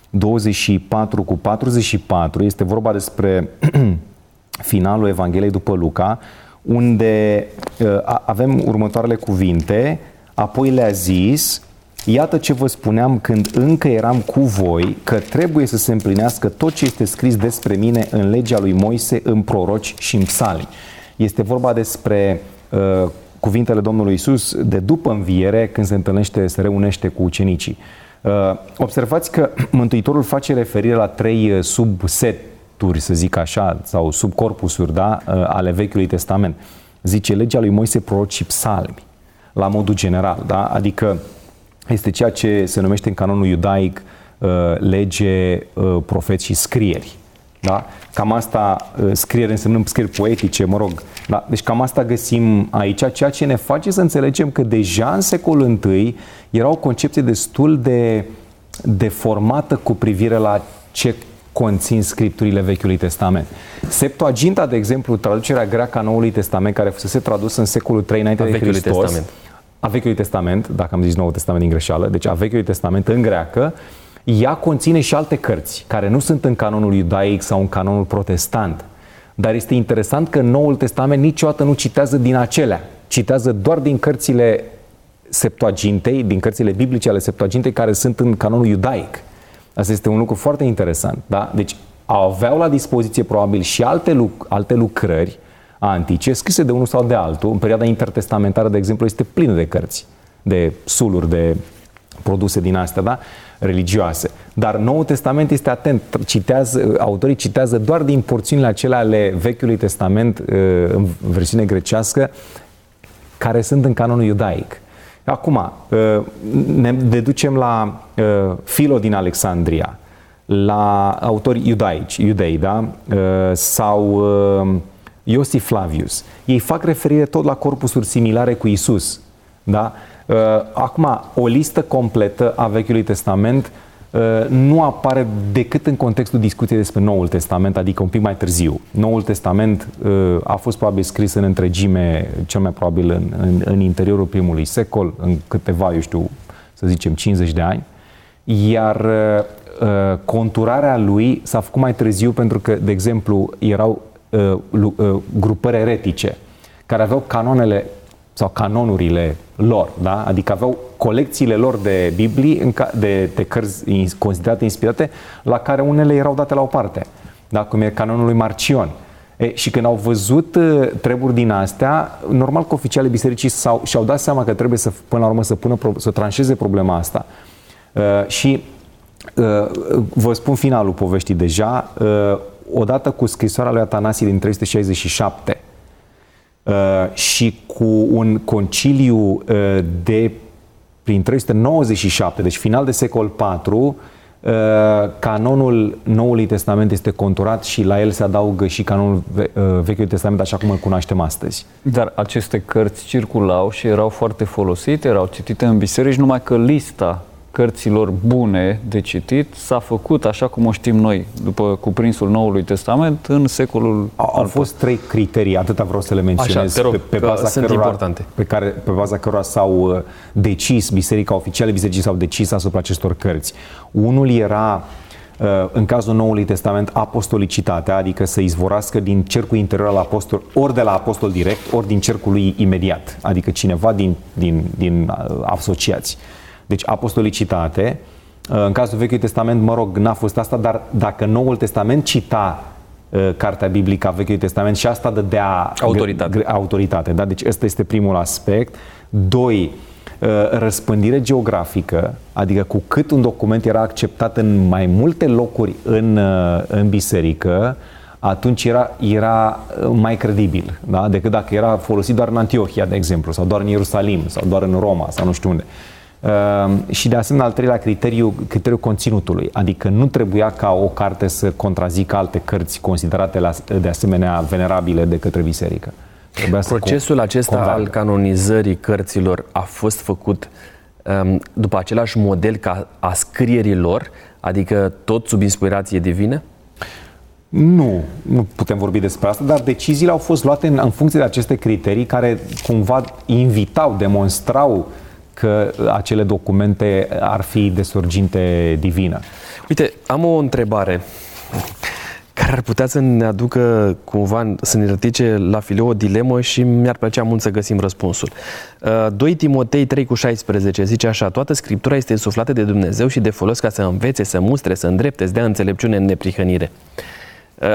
24 cu 44, este vorba despre <clears throat> finalul Evangheliei după Luca, unde uh, avem următoarele cuvinte, apoi le-a zis, Iată ce vă spuneam când încă eram cu voi, că trebuie să se împlinească tot ce este scris despre mine în legea lui Moise, în proroci și în psalmi. Este vorba despre uh, cuvintele Domnului Isus de după înviere, când se întâlnește, se reunește cu ucenicii. Uh, observați că <clears throat> Mântuitorul face referire la trei uh, subseturi, să zic așa, sau subcorpusuri da, uh, ale Vechiului Testament. Zice legea lui Moise, proroci și psalmi, la modul general. Da? Adică este ceea ce se numește în canonul iudaic lege, profeți și scrieri. Da? Cam asta, scriere însemnând scrieri poetice, mă rog. Da? Deci cam asta găsim aici, ceea ce ne face să înțelegem că deja în secolul I era o concepție destul de deformată cu privire la ce conțin scripturile Vechiului Testament. Septuaginta, de exemplu, traducerea greacă a Noului Testament, care fusese tradus în secolul III înainte a de Hristos, Testament. a Vechiului Testament, dacă am zis Noul Testament din greșeală, deci a Vechiului Testament în greacă, ea conține și alte cărți care nu sunt în canonul iudaic sau în canonul protestant. Dar este interesant că Noul Testament niciodată nu citează din acelea. Citează doar din cărțile Septuagintei, din cărțile biblice ale Septuagintei care sunt în canonul iudaic. Asta este un lucru foarte interesant. Da? Deci aveau la dispoziție probabil și alte, luc- alte lucrări antice, scrise de unul sau de altul. În perioada intertestamentară, de exemplu, este plină de cărți, de suluri, de produse din astea, da? Religioase. Dar Noul Testament este atent, citează, autorii citează doar din porțiunile acelea ale Vechiului Testament uh, în versiune grecească, care sunt în canonul iudaic. Acum, uh, ne deducem la uh, Filo din Alexandria, la autori iudaici, iudei, da? sau Iosif Flavius. Ei fac referire tot la corpusuri similare cu Isus. Da? Uh, acum, o listă completă a Vechiului Testament uh, nu apare decât în contextul discuției despre Noul Testament, adică un pic mai târziu. Noul Testament uh, a fost probabil scris în întregime, cel mai probabil în, în, în interiorul primului secol, în câteva, eu știu, să zicem 50 de ani, iar conturarea lui s-a făcut mai târziu pentru că, de exemplu, erau grupări eretice care aveau canonele sau canonurile lor, da? adică aveau colecțiile lor de Biblii, de, de cărți considerate inspirate, la care unele erau date la o parte, da? cum e canonul lui Marcion. E, și când au văzut uh, treburi din astea, normal că oficialii bisericii s-au, și-au dat seama că trebuie să, până la urmă, să, pună, să tranșeze problema asta. Uh, și uh, vă spun finalul poveștii deja, uh, odată cu scrisoarea lui Atanasie din 367, Uh, și cu un conciliu uh, de prin 397, deci final de secol 4, uh, canonul Noului Testament este conturat și la el se adaugă și canonul Vechiului Testament așa cum îl cunoaștem astăzi. Dar aceste cărți circulau și erau foarte folosite, erau citite în biserici, numai că lista cărților bune de citit s-a făcut așa cum o știm noi, după cuprinsul Noului Testament, în secolul Au, au fost trei criterii, atâta vreau să le menționez, așa, rog, pe, pe, baza sunt cărora, importante. Pe, care, pe baza cărora s-au uh, decis, biserica oficială, bisericii s-au decis asupra acestor cărți. Unul era uh, în cazul Noului Testament, apostolicitatea, adică să izvorască din cercul interior al apostol, ori de la apostol direct, ori din cercul lui imediat, adică cineva din, din, din uh, asociați. Deci apostolicitate, în cazul Vechiului Testament, mă rog, n-a fost asta, dar dacă Noul Testament cita uh, cartea biblică a Vechiului Testament și asta dădea autoritate. autoritate da? Deci ăsta este primul aspect. Doi, uh, răspândire geografică, adică cu cât un document era acceptat în mai multe locuri în, uh, în biserică, atunci era, era mai credibil, da? decât dacă era folosit doar în Antiohia, de exemplu, sau doar în Ierusalim, sau doar în Roma, sau nu știu unde. Ehm, și de asemenea, al treilea criteriu, criteriul conținutului, adică nu trebuia ca o carte să contrazică alte cărți considerate de asemenea venerabile de către biserică. Trebuia Procesul acesta convergă. al canonizării cărților a fost făcut um, după același model ca a scrierilor, adică tot sub inspirație divină? Nu, nu putem vorbi despre asta, dar deciziile au fost luate în, în funcție de aceste criterii care cumva invitau, demonstrau uh, că acele documente ar fi de sorginte divină. Uite, am o întrebare care care ar putea să ne aducă cumva, să ne ridice la fileu o dilemă și mi-ar plăcea mult să găsim răspunsul. 2 Timotei 3 cu 16 zice așa, toată Scriptura este insuflată de Dumnezeu și de folos ca să învețe, să mustre, să îndrepte, să dea înțelepciune în neprihănire.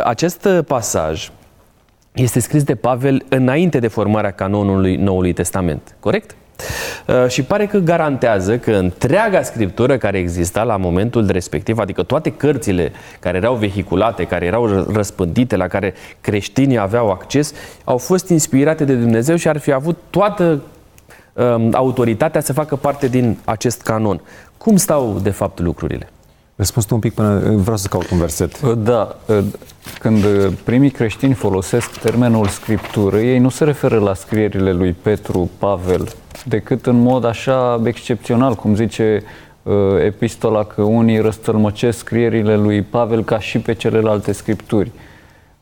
Acest pasaj este scris de Pavel înainte de formarea canonului Noului Testament, corect? Uh, și pare că garantează că întreaga scriptură care exista la momentul respectiv, adică toate cărțile care erau vehiculate, care erau răspândite, la care creștinii aveau acces, au fost inspirate de Dumnezeu și ar fi avut toată um, autoritatea să facă parte din acest canon. Cum stau de fapt lucrurile? Răspuns tu un pic până vreau să caut un verset. Da, când primii creștini folosesc termenul scriptură, ei nu se referă la scrierile lui Petru, Pavel, decât în mod așa excepțional, cum zice uh, epistola că unii răstălmăcesc scrierile lui Pavel ca și pe celelalte scripturi.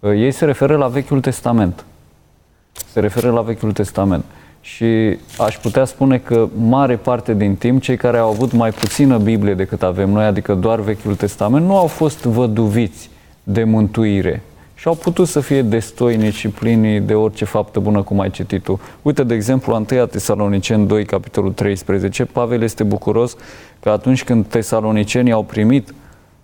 Uh, ei se referă la Vechiul Testament. Se referă la Vechiul Testament. Și aș putea spune că mare parte din timp, cei care au avut mai puțină Biblie decât avem noi, adică doar Vechiul Testament, nu au fost văduviți de mântuire și au putut să fie destoinici și plini de orice faptă bună, cum ai citit tu. Uite, de exemplu, 1 Tesaloniceni 2, capitolul 13, Pavel este bucuros că atunci când tesalonicenii au primit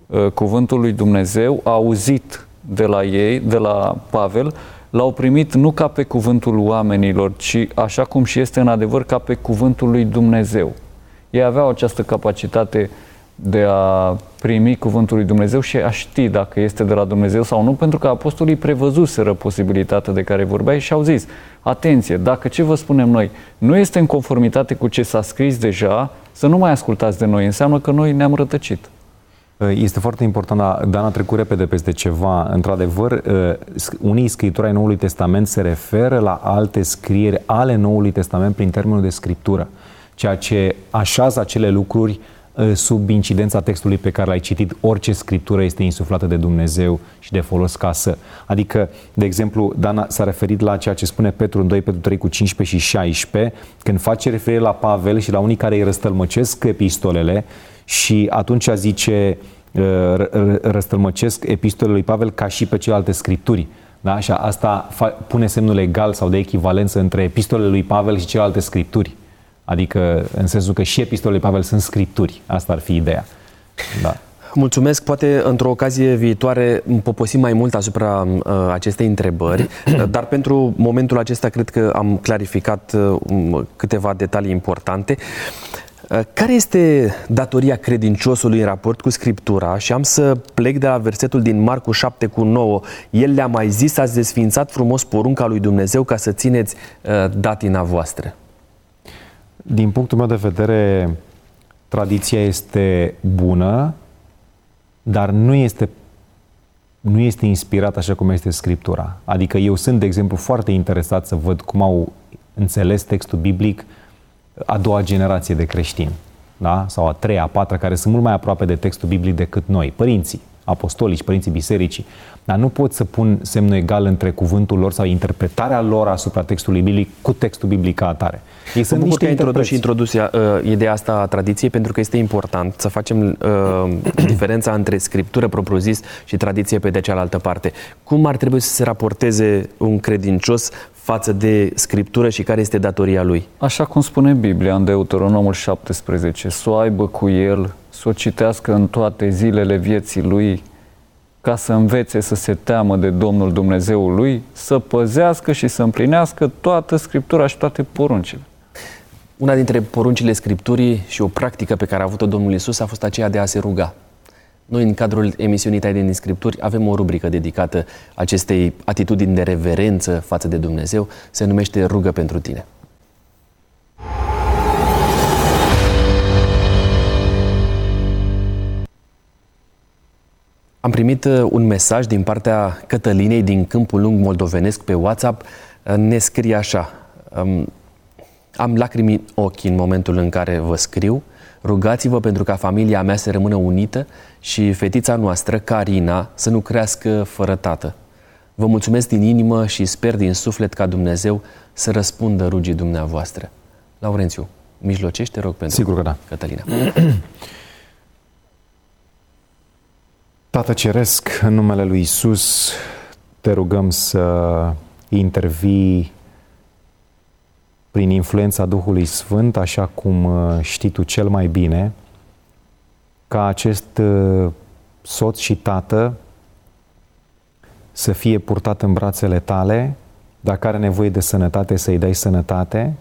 uh, cuvântul lui Dumnezeu, au auzit de la ei, de la Pavel, l-au primit nu ca pe cuvântul oamenilor, ci așa cum și este în adevăr ca pe cuvântul lui Dumnezeu. Ei aveau această capacitate de a primi cuvântul lui Dumnezeu și a ști dacă este de la Dumnezeu sau nu, pentru că apostolii prevăzuseră posibilitatea de care vorbeai și au zis, atenție, dacă ce vă spunem noi nu este în conformitate cu ce s-a scris deja, să nu mai ascultați de noi, înseamnă că noi ne-am rătăcit. Este foarte important, Dana a trecut repede peste ceva. Într-adevăr, uh, unii scritori ai Noului Testament se referă la alte scrieri ale Noului Testament prin termenul de scriptură, ceea ce așează acele lucruri uh, sub incidența textului pe care l-ai citit, orice scriptură este insuflată de Dumnezeu și de folos ca să. Adică, de exemplu, Dana s-a referit la ceea ce spune Petru în 2 Petru 3 cu 15 și 16, când face referire la Pavel și la unii care îi răstălmăcesc epistolele și atunci zice uh, răstălmăcesc epistolele lui Pavel ca și pe celelalte scripturi. Da? Și asta pune semnul egal sau de echivalență între epistolele lui Pavel și celelalte scripturi. Adică în sensul că și epistolele lui Pavel sunt scripturi. Asta ar fi ideea. Da. Mulțumesc. Poate într-o ocazie viitoare poposim mai mult asupra uh, acestei întrebări, <clears throat> dar pentru momentul acesta cred că am clarificat uh, câteva detalii importante. Uh, care este datoria credinciosului în raport cu Scriptura? Și am să plec de la versetul din Marcu 7 cu 9. El le-a mai zis, ați desfințat frumos porunca lui Dumnezeu ca să țineți uh, datina voastră. Din punctul meu de vedere, tradiția este bună, dar nu este, nu este inspirată așa cum este Scriptura. Adică eu sunt, de exemplu, foarte interesat să văd cum au înțeles textul biblic uh, a doua generație de creștini, da? sau a treia, a patra, care sunt mult mai aproape de textul biblic decât noi, părinții apostolici, părinții bisericii, dar nu pot să pun semnul egal între cuvântul lor sau interpretarea lor asupra textului biblic cu textul biblic ca atare. Ei sunt niște introdus și introdus uh, ideea asta a tradiției pentru că este important să facem uh, <clears throat> diferența între scriptură propriu-zis și tradiție pe de cealaltă parte. Cum ar trebui să se raporteze un credincios față de Scriptură și care este datoria lui? Așa cum spune Biblia în Deuteronomul 17, să o aibă cu el, să o citească în toate zilele vieții lui, ca să învețe să se teamă de Domnul Dumnezeul lui, să păzească și să împlinească toată Scriptura și toate poruncile. Una dintre poruncile Scripturii și o practică pe care a avut-o Domnul Isus a fost aceea de a se ruga. Noi, în cadrul emisiunii Taine din Scripturi, avem o rubrică dedicată acestei atitudini de reverență față de Dumnezeu. Se numește Rugă pentru tine. Am primit uh, un mesaj din partea Cătălinei din Câmpul Lung Moldovenesc pe WhatsApp. Uh, ne scrie așa. Um, am lacrimi în ochi în momentul în care vă scriu. Rugați-vă pentru ca familia mea să rămână unită și fetița noastră, Carina, să nu crească fără tată. Vă mulțumesc din inimă și sper din suflet ca Dumnezeu să răspundă rugii dumneavoastră. Laurențiu, mijlocește, rog pentru Sigur că da. Cătălina. <clears throat> Tată Ceresc, în numele Lui Isus, te rugăm să intervii prin influența Duhului Sfânt, așa cum uh, știi Tu cel mai bine, ca acest uh, soț și tată să fie purtat în brațele Tale, dacă are nevoie de sănătate, să-i dai sănătate,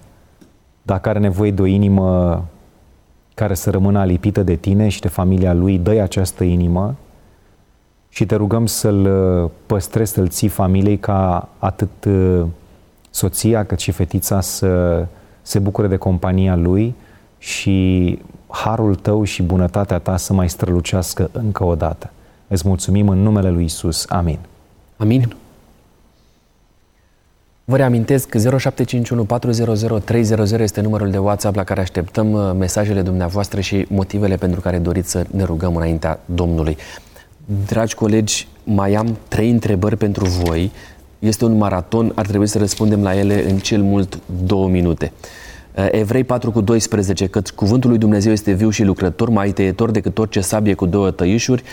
dacă are nevoie de o inimă care să rămână alipită de tine și de familia lui, dă această inimă și te rugăm să-l uh, păstrezi, să-l ții familiei ca atât uh, soția cât și fetița să se bucure de compania lui și harul tău și bunătatea ta să mai strălucească încă o dată. Îți mulțumim în numele lui Isus. Amin. Amin. Vă reamintesc, 0751 400 300 este numărul de WhatsApp la care așteptăm uh, mesajele dumneavoastră și motivele pentru care doriți să ne rugăm înaintea Domnului. Dragi colegi, mai am trei întrebări pentru voi. Este un maraton, ar trebui să răspundem la ele în cel mult două minute. Uh, Evrei 4 cu 12, că cuvântul lui Dumnezeu este viu și lucrător, mai tăietor decât orice sabie cu două tăișuri,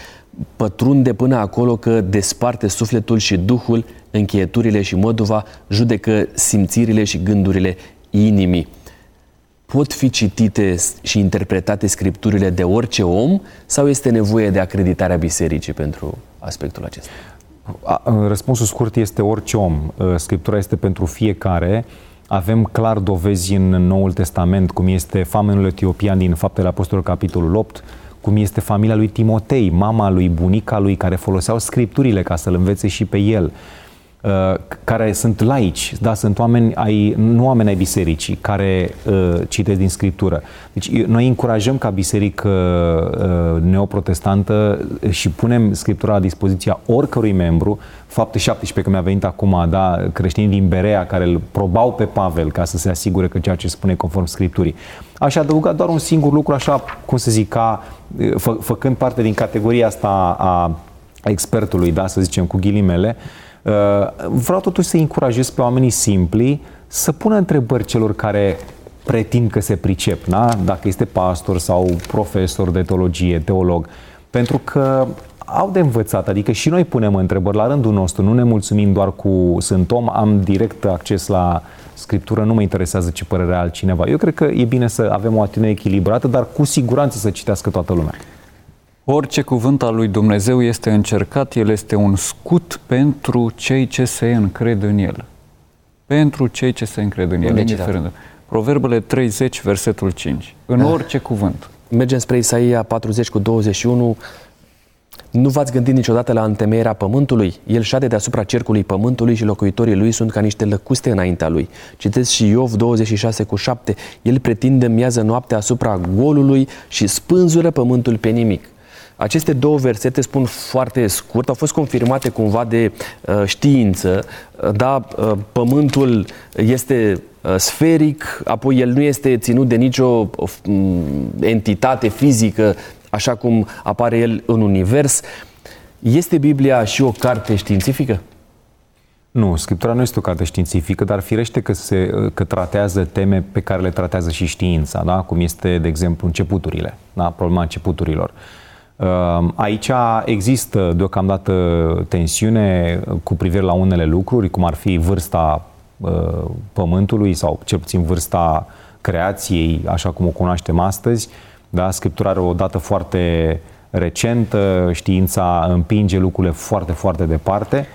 pătrunde până acolo că desparte sufletul și duhul, încheieturile și măduva, judecă simțirile și gândurile inimii. Pot fi citite și interpretate scripturile de orice om sau este nevoie de acreditarea bisericii pentru aspectul acesta? Răspunsul scurt este orice om. Scriptura este pentru fiecare. Avem clar dovezi în Noul Testament, cum este famenul etiopian din Faptele Apostolului, capitolul 8, cum este familia lui Timotei, mama lui, bunica lui, care foloseau scripturile ca să-l învețe și pe el. Uh, care sunt laici, da, sunt oameni ai, nu oameni ai bisericii care uh, citesc din Scriptură. Deci noi încurajăm ca biserică uh, neoprotestantă și punem Scriptura la dispoziția oricărui membru, fapte 17 că mi-a venit acum, da, creștinii din Berea care îl probau pe Pavel ca să se asigure că ceea ce spune conform Scripturii. Aș adăuga doar un singur lucru, așa, cum să zic, ca, fă, făcând parte din categoria asta a expertului, da, să zicem, cu ghilimele, uh, Uh, vreau totuși să încurajez pe oamenii simpli să pună întrebări celor care pretind că se pricep, da? dacă este pastor sau profesor de teologie, teolog, pentru că au de învățat, adică și noi punem întrebări la rândul nostru, nu ne mulțumim doar cu sunt om, am direct acces la scriptură, nu mă interesează ce părere altcineva. Eu cred că e bine să avem o atitudine echilibrată, dar cu siguranță să citească toată lumea. Orice cuvânt al lui Dumnezeu este încercat, el este un scut pentru cei ce se încred în el. Pentru cei ce se încred în el, indiferent. Proverbele 30, versetul 5. În ah. orice cuvânt. Mergem spre Isaia 40 cu 21. Nu v-ați gândit niciodată la întemeierea pământului? El șade deasupra cercului pământului și locuitorii lui sunt ca niște lăcuste înaintea lui. Citeți și Iov 26 cu 7. El pretinde miază noaptea asupra golului și spânzură pământul pe nimic. Aceste două versete spun foarte scurt, au fost confirmate cumva de uh, știință, uh, da, uh, pământul este uh, sferic, apoi el nu este ținut de nicio uh, entitate fizică așa cum apare el în univers. Este Biblia și o carte științifică? Nu, Scriptura nu este o carte științifică, dar firește că, se, că tratează teme pe care le tratează și știința, da? cum este, de exemplu, începuturile, da? problema începuturilor. Uh, Ehm, aici există deocamdată tensiune cu privire la unele lucruri, cum ar fi vârsta ehm, Pământului sau cel puțin vârsta creației, așa cum o cunoaștem astăzi. Da? Scriptura are o dată foarte recentă, știința împinge lucrurile foarte, foarte departe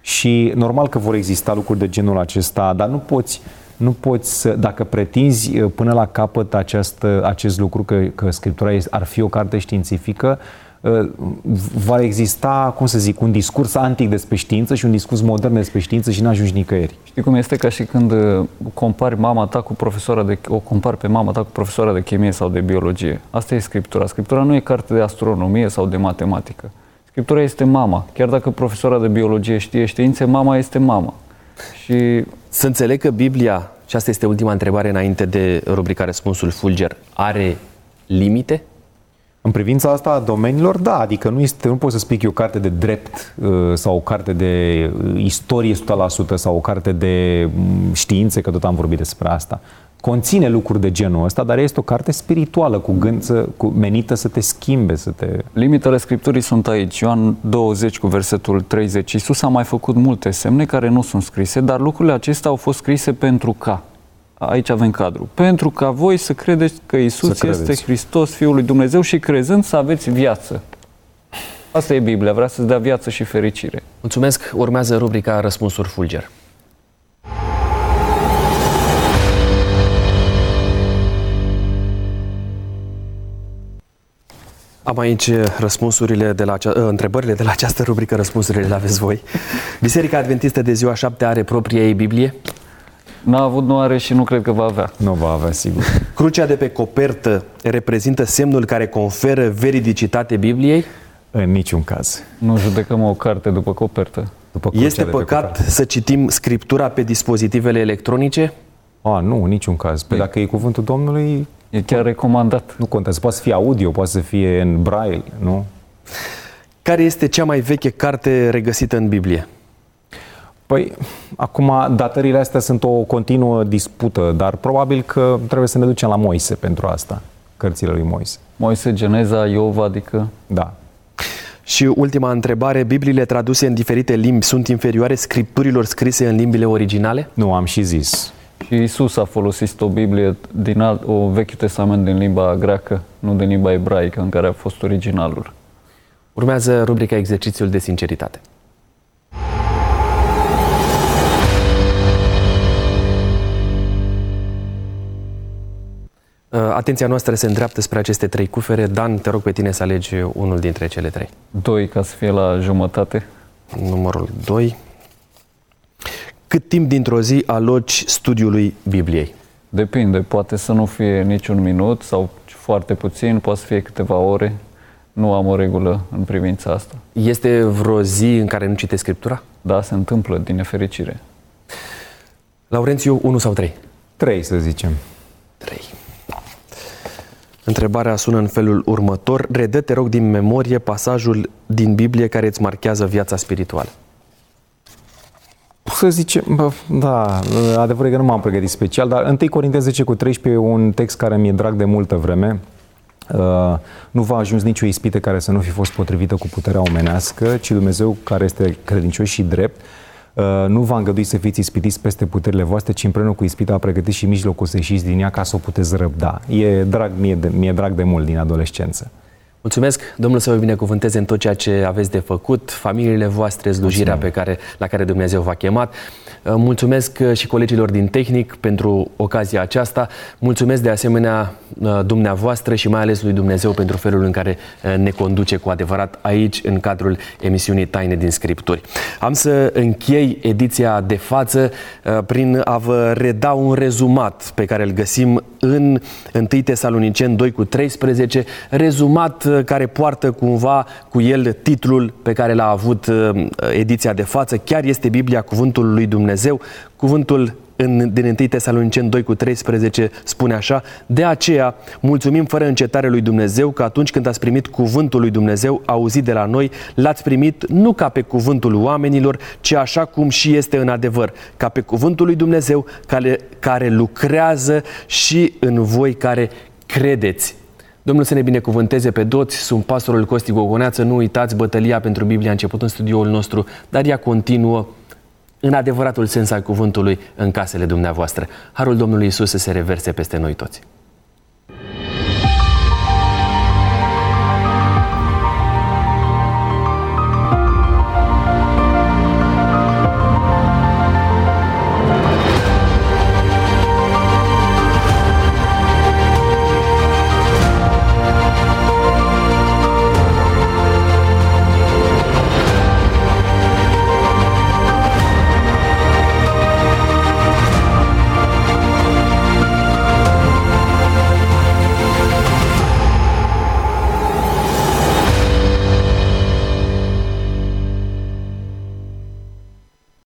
și normal că vor exista lucruri de genul acesta, dar nu poți nu poți să, dacă pretinzi uh, până la capăt această, acest lucru, că, că Scriptura ar fi o carte științifică, uh, va exista, cum să zic, un discurs antic despre știință și un discurs modern despre știință și n-ajungi nicăieri. Știi cum este ca și când uh, compari mama ta cu profesoara de, o compari pe mama ta cu profesoara de chimie sau de biologie. Asta e Scriptura. Scriptura nu e carte de astronomie sau de matematică. Scriptura este mama. Chiar dacă profesoara de biologie știe științe, mama este mama. Și să înțeleg că Biblia, și asta este ultima întrebare înainte de rubrica Răspunsul Fulger, are limite? În privința asta a domeniilor, da, adică nu, este, nu pot să spui că e o carte de drept uh, sau o carte de uh, istorie 100% sau o carte de mm, științe, că tot am vorbit despre asta. Conține lucruri de genul ăsta, dar este o carte spirituală cu gând să, cu, menită să te schimbe, să te... Limitele Scripturii sunt aici. Ioan 20 cu versetul 30. Iisus a mai făcut multe semne care nu sunt scrise, dar lucrurile acestea au fost scrise pentru ca. Aici avem cadru. Pentru ca voi să credeți că Isus este Hristos, Fiul lui Dumnezeu și crezând să aveți viață. Asta e Biblia, vrea să-ți dea viață și fericire. Mulțumesc. Urmează rubrica Răspunsuri Fulger. Am aici răspunsurile de la acea, ă, întrebările de la această rubrică, răspunsurile le aveți voi. Biserica Adventistă de ziua 7 are propria ei Biblie? N-a avut, nu are și nu cred că va avea. Nu va avea, sigur. Crucea de pe copertă reprezintă semnul care conferă veridicitate Bibliei? În niciun caz. Nu judecăm o carte după copertă. După este păcat să citim Scriptura pe dispozitivele electronice? A, nu, în niciun caz. Pe dacă e cuvântul Domnului, E chiar recomandat. Nu contează. Poate să fie audio, poate să fie în braille, nu? Care este cea mai veche carte regăsită în Biblie? Păi, acum, datările astea sunt o continuă dispută, dar probabil că trebuie să ne ducem la Moise pentru asta, cărțile lui Moise. Moise, Geneza, Iov, adică? Da. Și ultima întrebare, Bibliile traduse în diferite limbi sunt inferioare scripturilor scrise în limbile originale? Nu, am și zis. Și Isus a folosit o Biblie din alt, o Vechiul Testament din limba greacă, nu din limba ebraică, în care a fost originalul. Urmează rubrica Exercițiul de sinceritate. Uh, atenția noastră se îndreaptă spre aceste trei cufere. Dan, te rog pe tine să alegi unul dintre cele trei. Doi, ca să fie la jumătate. Numărul 2. Cât timp dintr-o zi aloci studiului Bibliei? Depinde, poate să nu fie niciun minut sau foarte puțin, poate să fie câteva ore. Nu am o regulă în privința asta. Este vreo zi în care nu citești Scriptura? Da, se întâmplă, din nefericire. Laurențiu, 1 sau 3? 3, să zicem. 3. Întrebarea sună în felul următor. Redă, te rog, din memorie pasajul din Biblie care îți marchează viața spirituală să zicem, bă, da, adevărul e că nu m-am pregătit special, dar 1 Corinteni 10 cu 13 e un text care mi-e drag de multă vreme. Uh, nu va ajuns nicio ispită care să nu fi fost potrivită cu puterea omenească, ci Dumnezeu, care este credincios și drept, uh, nu va îngădui să fiți ispitiți peste puterile voastre, ci împreună cu ispita a pregătit și mijlocul să ieșiți din ea ca să o puteți răbda. E drag, mie, de, mie drag de mult din adolescență. Mulțumesc, Domnul să vă binecuvânteze în tot ceea ce aveți de făcut, familiile voastre, slujirea pe care, la care Dumnezeu v-a chemat. Uh, mulțumesc uh, și colegilor din tehnic pentru ocazia aceasta. Mulțumesc de asemenea uh, dumneavoastră și mai ales lui Dumnezeu pentru felul în care ne conduce cu adevărat aici, în cadrul emisiunii Taine din Scripturi. Am să închei ediția de față prin a vă reda un rezumat pe care îl găsim în 1 Tesalonicen 2 cu 13, rezumat care poartă cumva cu el titlul pe care l-a avut ediția de față. Chiar este Biblia cuvântul lui Dumnezeu Dumnezeu. Cuvântul în, din 1 Tesalonicen 2 cu 13 spune așa, de aceea mulțumim fără încetare lui Dumnezeu că atunci când ați primit cuvântul lui Dumnezeu auzit de la noi, l-ați primit nu ca pe cuvântul oamenilor, ci așa cum și este în adevăr, ca pe cuvântul lui Dumnezeu care, care lucrează și în voi care credeți. Domnul să ne binecuvânteze pe toți, sunt pastorul Costi Gogoneață, nu uitați, bătălia pentru Biblia a început în studioul nostru, dar ea continuă în adevăratul sens al cuvântului în casele dumneavoastră. Harul Domnului Isus să se reverse peste noi toți.